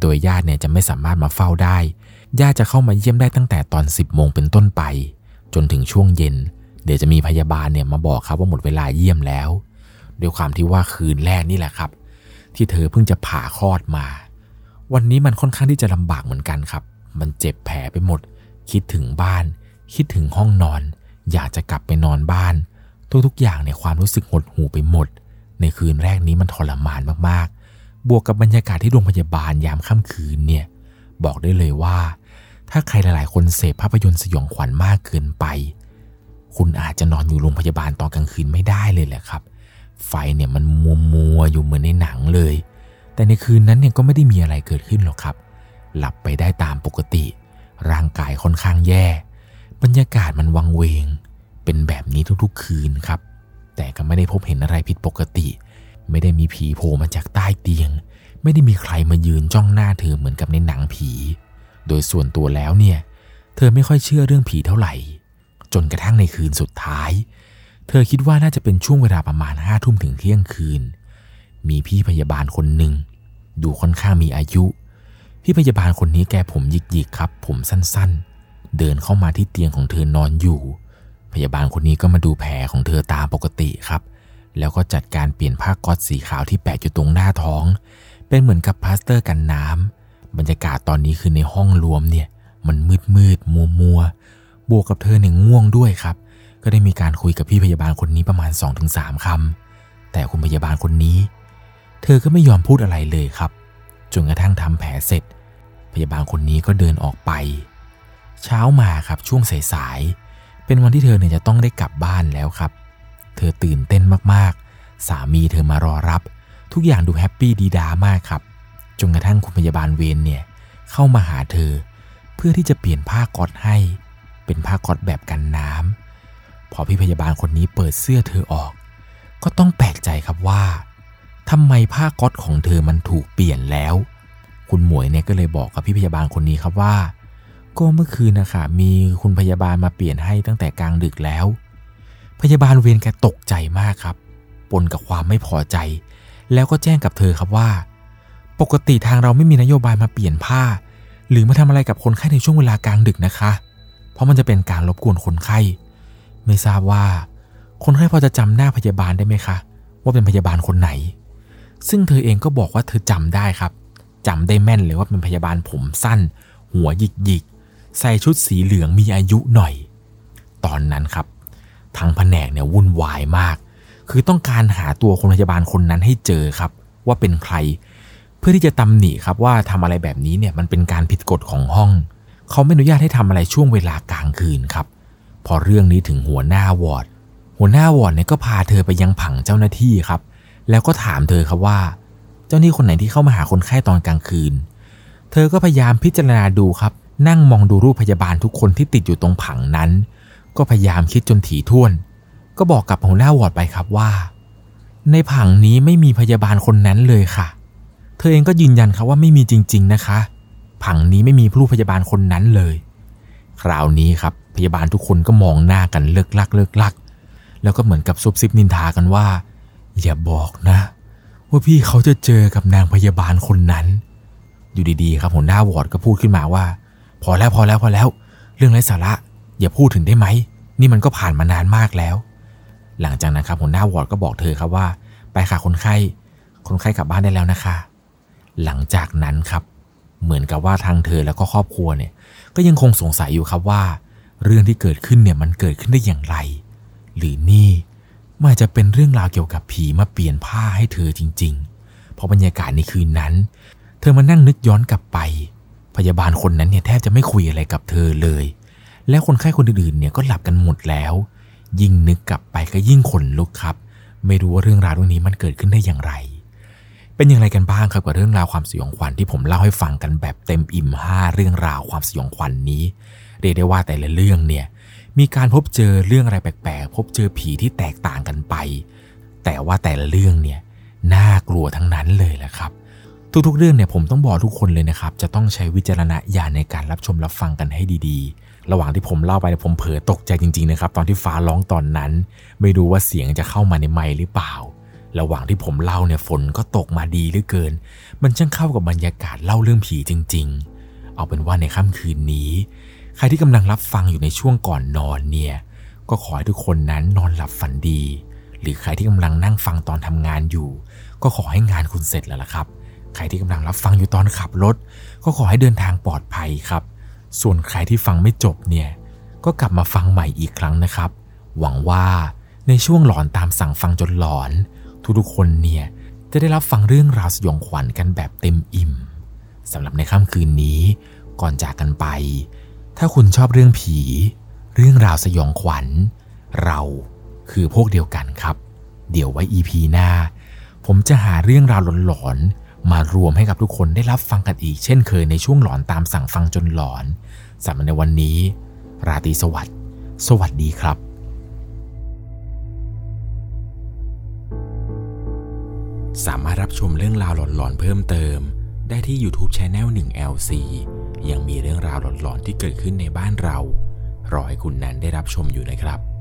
โดยญาติเนี่ยจะไม่สามารถมาเฝ้าได้ ญาติจะเข้ามาเยี่ยมได้ตั้งแต่ตอน 10โมงเป็นต้นไป จนถึงช่วงเย็น เดี๋ยวจะมีพยาบาลเนี่ยมาบอกครับว่าหมดเวลาเยี่ยมแล้ว ด้วยความที่ว่าคืนแรกนี่แหละครับ ที่เธอเพิ่งจะผ่าคลอดมา วันนี้มันค่อนข้างที่จะลำบากเหมือนกันครับ มันเจ็บแผลไปหมด คิดถึงบ้าน คิดถึงห้องนอน อยากจะกลับไปนอนบ้าน ทุกๆ อย่างเนี่ยความรู้สึกหดหูไปหมด ในคืนแรกนี้มันทรมานมากๆ บวกกับบรรยากาศที่โรงพยาบาลยามค่ำคืนเนี่ย บอกได้เลยว่า ถ้าใครหลายๆ คนเสพภาพยนตร์สยองขวัญมากเกินไป คุณอาจจะนอนอยู่โรงพยาบาลตอนกลางคืนไม่ได้เลยแหละครับ ไฟเนี่ยมันมัวมัวอยู่เหมือนในหนังเลย แต่ในคืนนั้นเนี่ยก็ไม่ได้มีอะไรเกิดขึ้นหรอกครับ หลับไปได้ตามปกติ ร่างกายค่อนข้างแย่ บรรยากาศมันวังเวง เป็นแบบนี้ทุกๆคืนครับ แต่ก็ไม่ได้พบเห็นอะไรผิดปกติ ไม่ได้มีผีโผล่มาจากใต้เตียง ไม่ได้มีใครมายืนจ้องหน้าเธอเหมือนกับในหนังผี โดยส่วนตัวแล้วเนี่ย เธอไม่ค่อยเชื่อเรื่องผีเท่าไหร่ จนกระทั่งในคืนสุดท้าย เธอคิดว่าน่าจะเป็นช่วงเวลาประมาณห้าทุ่มถึงเที่ยงคืน มีพี่พยาบาลคนหนึ่งดูค่อนข้างมีอายุ พี่พยาบาลคนนี้แกผมหยิกๆครับ ผมสั้นๆ เดินเข้ามาที่เตียงของเธอนอนอยู่ พยาบาลคนนี้ก็มาดูแผลของเธอตามปกติครับ แล้วก็จัดการเปลี่ยนผ้าก๊อซสีขาวที่แปะอยู่ตรงหน้าท้อง เป็นเหมือนกับพลาสเตอร์กันน้ำบรรยากาศตอนนี้คือในห้องรวมเนี่ย มันมืดมืดมัวมัวบวกกับเธอเนี่ยง่วงด้วยครับ ก็ได้มีการคุยกับพี่พยาบาลคนนี้ประมาณ 2-3คำแต่คุณพยาบาลคนนี้ เธอก็ไม่ยอมพูดอะไรเลยครับจนกระทั่งทำแผลเสร็จ พยาบาลคนนี้ก็เดินออกไป เช้ามาครับช่วงสายๆเป็นวันที่เธอเนี่ยจะต้องได้กลับบ้านแล้วครับ เธอตื่นเต้นมากๆ สามีเธอมารอรับ ทุกอย่างดูแฮปปี้ดีดามากครับจนกระทั่งคุณพยาบาลเวนเนี่ยเข้ามาหาเธอ เพื่อที่จะเปลี่ยนผ้าก๊อตให้ เป็นผ้าก๊อตแบบกันน้ำพอพี่พยาบาลคนนี้เปิดเสื้อเธอออก ก็ต้องแปลกใจครับว่าทำไมผ้าก๊อตของเธอมันถูกเปลี่ยนแล้ว คุณหมวยเนี่ยก็เลยบอกกับพี่พยาบาลคนนี้ครับว่า ก็เมื่อคืนนะคะมีคุณพยาบาลมาเปลี่ยนให้ตั้งแต่กลางดึกแล้ว พยาบาลเวรแกตกใจมากครับ ปนกับความไม่พอใจ แล้วก็แจ้งกับเธอครับว่า ปกติทางเราไม่มีนโยบายมาเปลี่ยนผ้า หรือมาทำอะไรกับคนไข้ในช่วงเวลากลางดึกนะคะ เพราะมันจะเป็นการรบกวนคนไข้ ไม่ทราบว่า คนไข้พอจะจำหน้าพยาบาลได้ไหมคะ ว่าเป็นพยาบาลคนไหน ซึ่งเธอเองก็บอกว่าเธอจำได้ครับจำได้แม่นเลยว่าเป็นพยาบาลผมสั้น หัวหยิกหยิก ใส่ชุดสีเหลืองมีอายุหน่อย ตอนนั้นครับ ทั้งแผนกเนี่ยวุ่นวายมาก คือต้องการหาตัวคนพยาบาลคนนั้นให้เจอครับ ว่าเป็นใคร เพื่อที่จะตำหนิครับว่าทำอะไรแบบนี้เนี่ยมันเป็นการผิดกฎของห้อง เขาไม่อนุญาตให้ทำอะไรช่วงเวลากลางคืนครับ พอเรื่องนี้ถึงหัวหน้าวอร์ดหัวหน้าวอร์ดเนี่ยก็พาเธอไปยังผังเจ้าหน้าที่ครับ แล้วก็ถามเธอครับว่า เจ้าหนี้คนไหนที่เข้ามาหาคนไข้ตอนกลางคืน เธอก็พยายามพิจารณาดูครับ นั่งมองดูรูปพยาบาลทุกคนที่ติดอยู่ตรงผังนั้น ก็พยายามคิดจนถี่ถ้วน ก็บอกกับหัวหน้าวอร์ดไปครับว่า ในผังนี้ไม่มีพยาบาลคนนั้นเลยค่ะ เธอเองก็ยืนยันครับว่าไม่มีจริง ๆนะคะ ผังนี้ไม่มีผู้พยาบาลคนนั้นเลย คราวนี้ครับพยาบาลทุกคนก็มองหน้ากันเลิกลักเลิกลัก แล้วก็เหมือนกับซุบซิบนินทากันว่า อย่าบอกนะ ว่าพี่เขาจะเจอกับนางพยาบาลคนนั้น อยู่ดีๆ ครับหัวหน้าวอร์ดก็พูดขึ้นมาว่า พอแล้วพอแล้วพอแล้ว เรื่องไร้สาระ อย่าพูดถึงได้ไหม นี่มันก็ผ่านมานานมากแล้ว หลังจากนั้นครับหัวหน้าวอร์ดก็บอกเธอครับว่า ไปค่ะคนไข้ คนไข้กลับบ้านได้แล้วนะคะ หลังจากนั้นครับ เหมือนกับว่าทางเธอแล้วก็ครอบครัวเนี่ย ก็ยังคงสงสัยอยู่ครับว่า เรื่องที่เกิดขึ้นเนี่ยมันเกิดขึ้นได้อย่างไร หรือนี่มันจะเป็นเรื่องราวเกี่ยวกับผีมาเปลี่ยนผ้าให้เธอจริง ๆ เพราะบรรยากาศในคืนนั้น เธอมานั่งนึกย้อนกลับไป พยาบาลคนนั้นเนี่ยแทบจะไม่คุยอะไรกับเธอเลย แล้วคนไข้คนอื่นๆเนี่ยก็หลับกันหมดแล้ว ยิ่งนึกกลับไปก็ยิ่งขนลุกครับ ไม่รู้ว่าเรื่องราวเรื่องนี้มันเกิดขึ้นได้อย่างไร เป็นอย่างไรกันบ้างครับกับเรื่องราวความสยองขวัญที่ผมเล่าให้ฟังกันแบบเต็มอิ่มห้าเรื่องราวความสยองขวัญนนี้ เรียกได้ว่าแต่ละเรื่องเนี่ยมีการพบเจอเรื่องอะไรแปลกๆ พบเจอผีที่แตกต่างกันไป แต่ว่าแต่ละเรื่องเนี่ยน่ากลัวทั้งนั้นเลยแหละครับ ทุกๆ เรื่องเนี่ยผมต้องบอกทุกคนเลยนะครับ จะต้องใช้วิจารณญาณในการรับชมรับฟังกันให้ดีๆ ระหว่างที่ผมเล่าไปผมเผลอตกใจจริงๆนะครับตอนที่ฟ้าร้องตอนนั้น ไม่รู้ว่าเสียงจะเข้ามาในไมค์หรือเปล่า ระหว่างที่ผมเล่าเนี่ยฝนก็ตกมาดีเหลือเกิน มันช่างเข้ากับบรรยากาศเล่าเรื่องผีจริง ๆ เอาเป็นว่าในค่ำคืนนี้ ใครที่กำลังรับฟังอยู่ในช่วงก่อนนอนเนี่ยก็ขอให้ทุกคนนั้นนอนหลับฝันดี หรือใครที่กำลังนั่งฟังตอนทำงานอยู่ ก็ขอให้งานคุณเสร็จแล้วล่ะครับ ใครที่กำลังรับฟังอยู่ตอนขับรถ ก็ขอให้เดินทางปลอดภัยครับ ส่วนใครที่ฟังไม่จบเนี่ย ก็กลับมาฟังใหม่อีกครั้งนะครับ หวังว่าในช่วงหลอนตามสั่งฟังจนหลอน ทุกๆคนเนี่ยจะได้รับฟังเรื่องราวสยองขวัญกันแบบเต็มอิ่มสำหรับในค่ำคืนนี้ ก่อนจากกันไป ถ้าคุณชอบเรื่องผี เรื่องราวสยองขวัญ เราคือพวกเดียวกันครับ เดี๋ยวไว้ EP หน้า ผมจะหาเรื่องราวหลอนๆารวมให้กับทุกคนได้รับฟังกันอีก เช่นเคยในช่วงหลอนตามสั่งฟังจนหลอนสำหรับในวันนี้ ราตรีสวัสดิ์สวัสดีครับสามารถรับชมเรื่องราวหลอนๆเพิ่มเติม ได้ที่ YouTube c h anel 1 LC ยังมีเรื่องราวหลอนๆที่เกิดขึ้นในบ้านเรา รอให้คุณนันได้รับชมอยู่นะครับ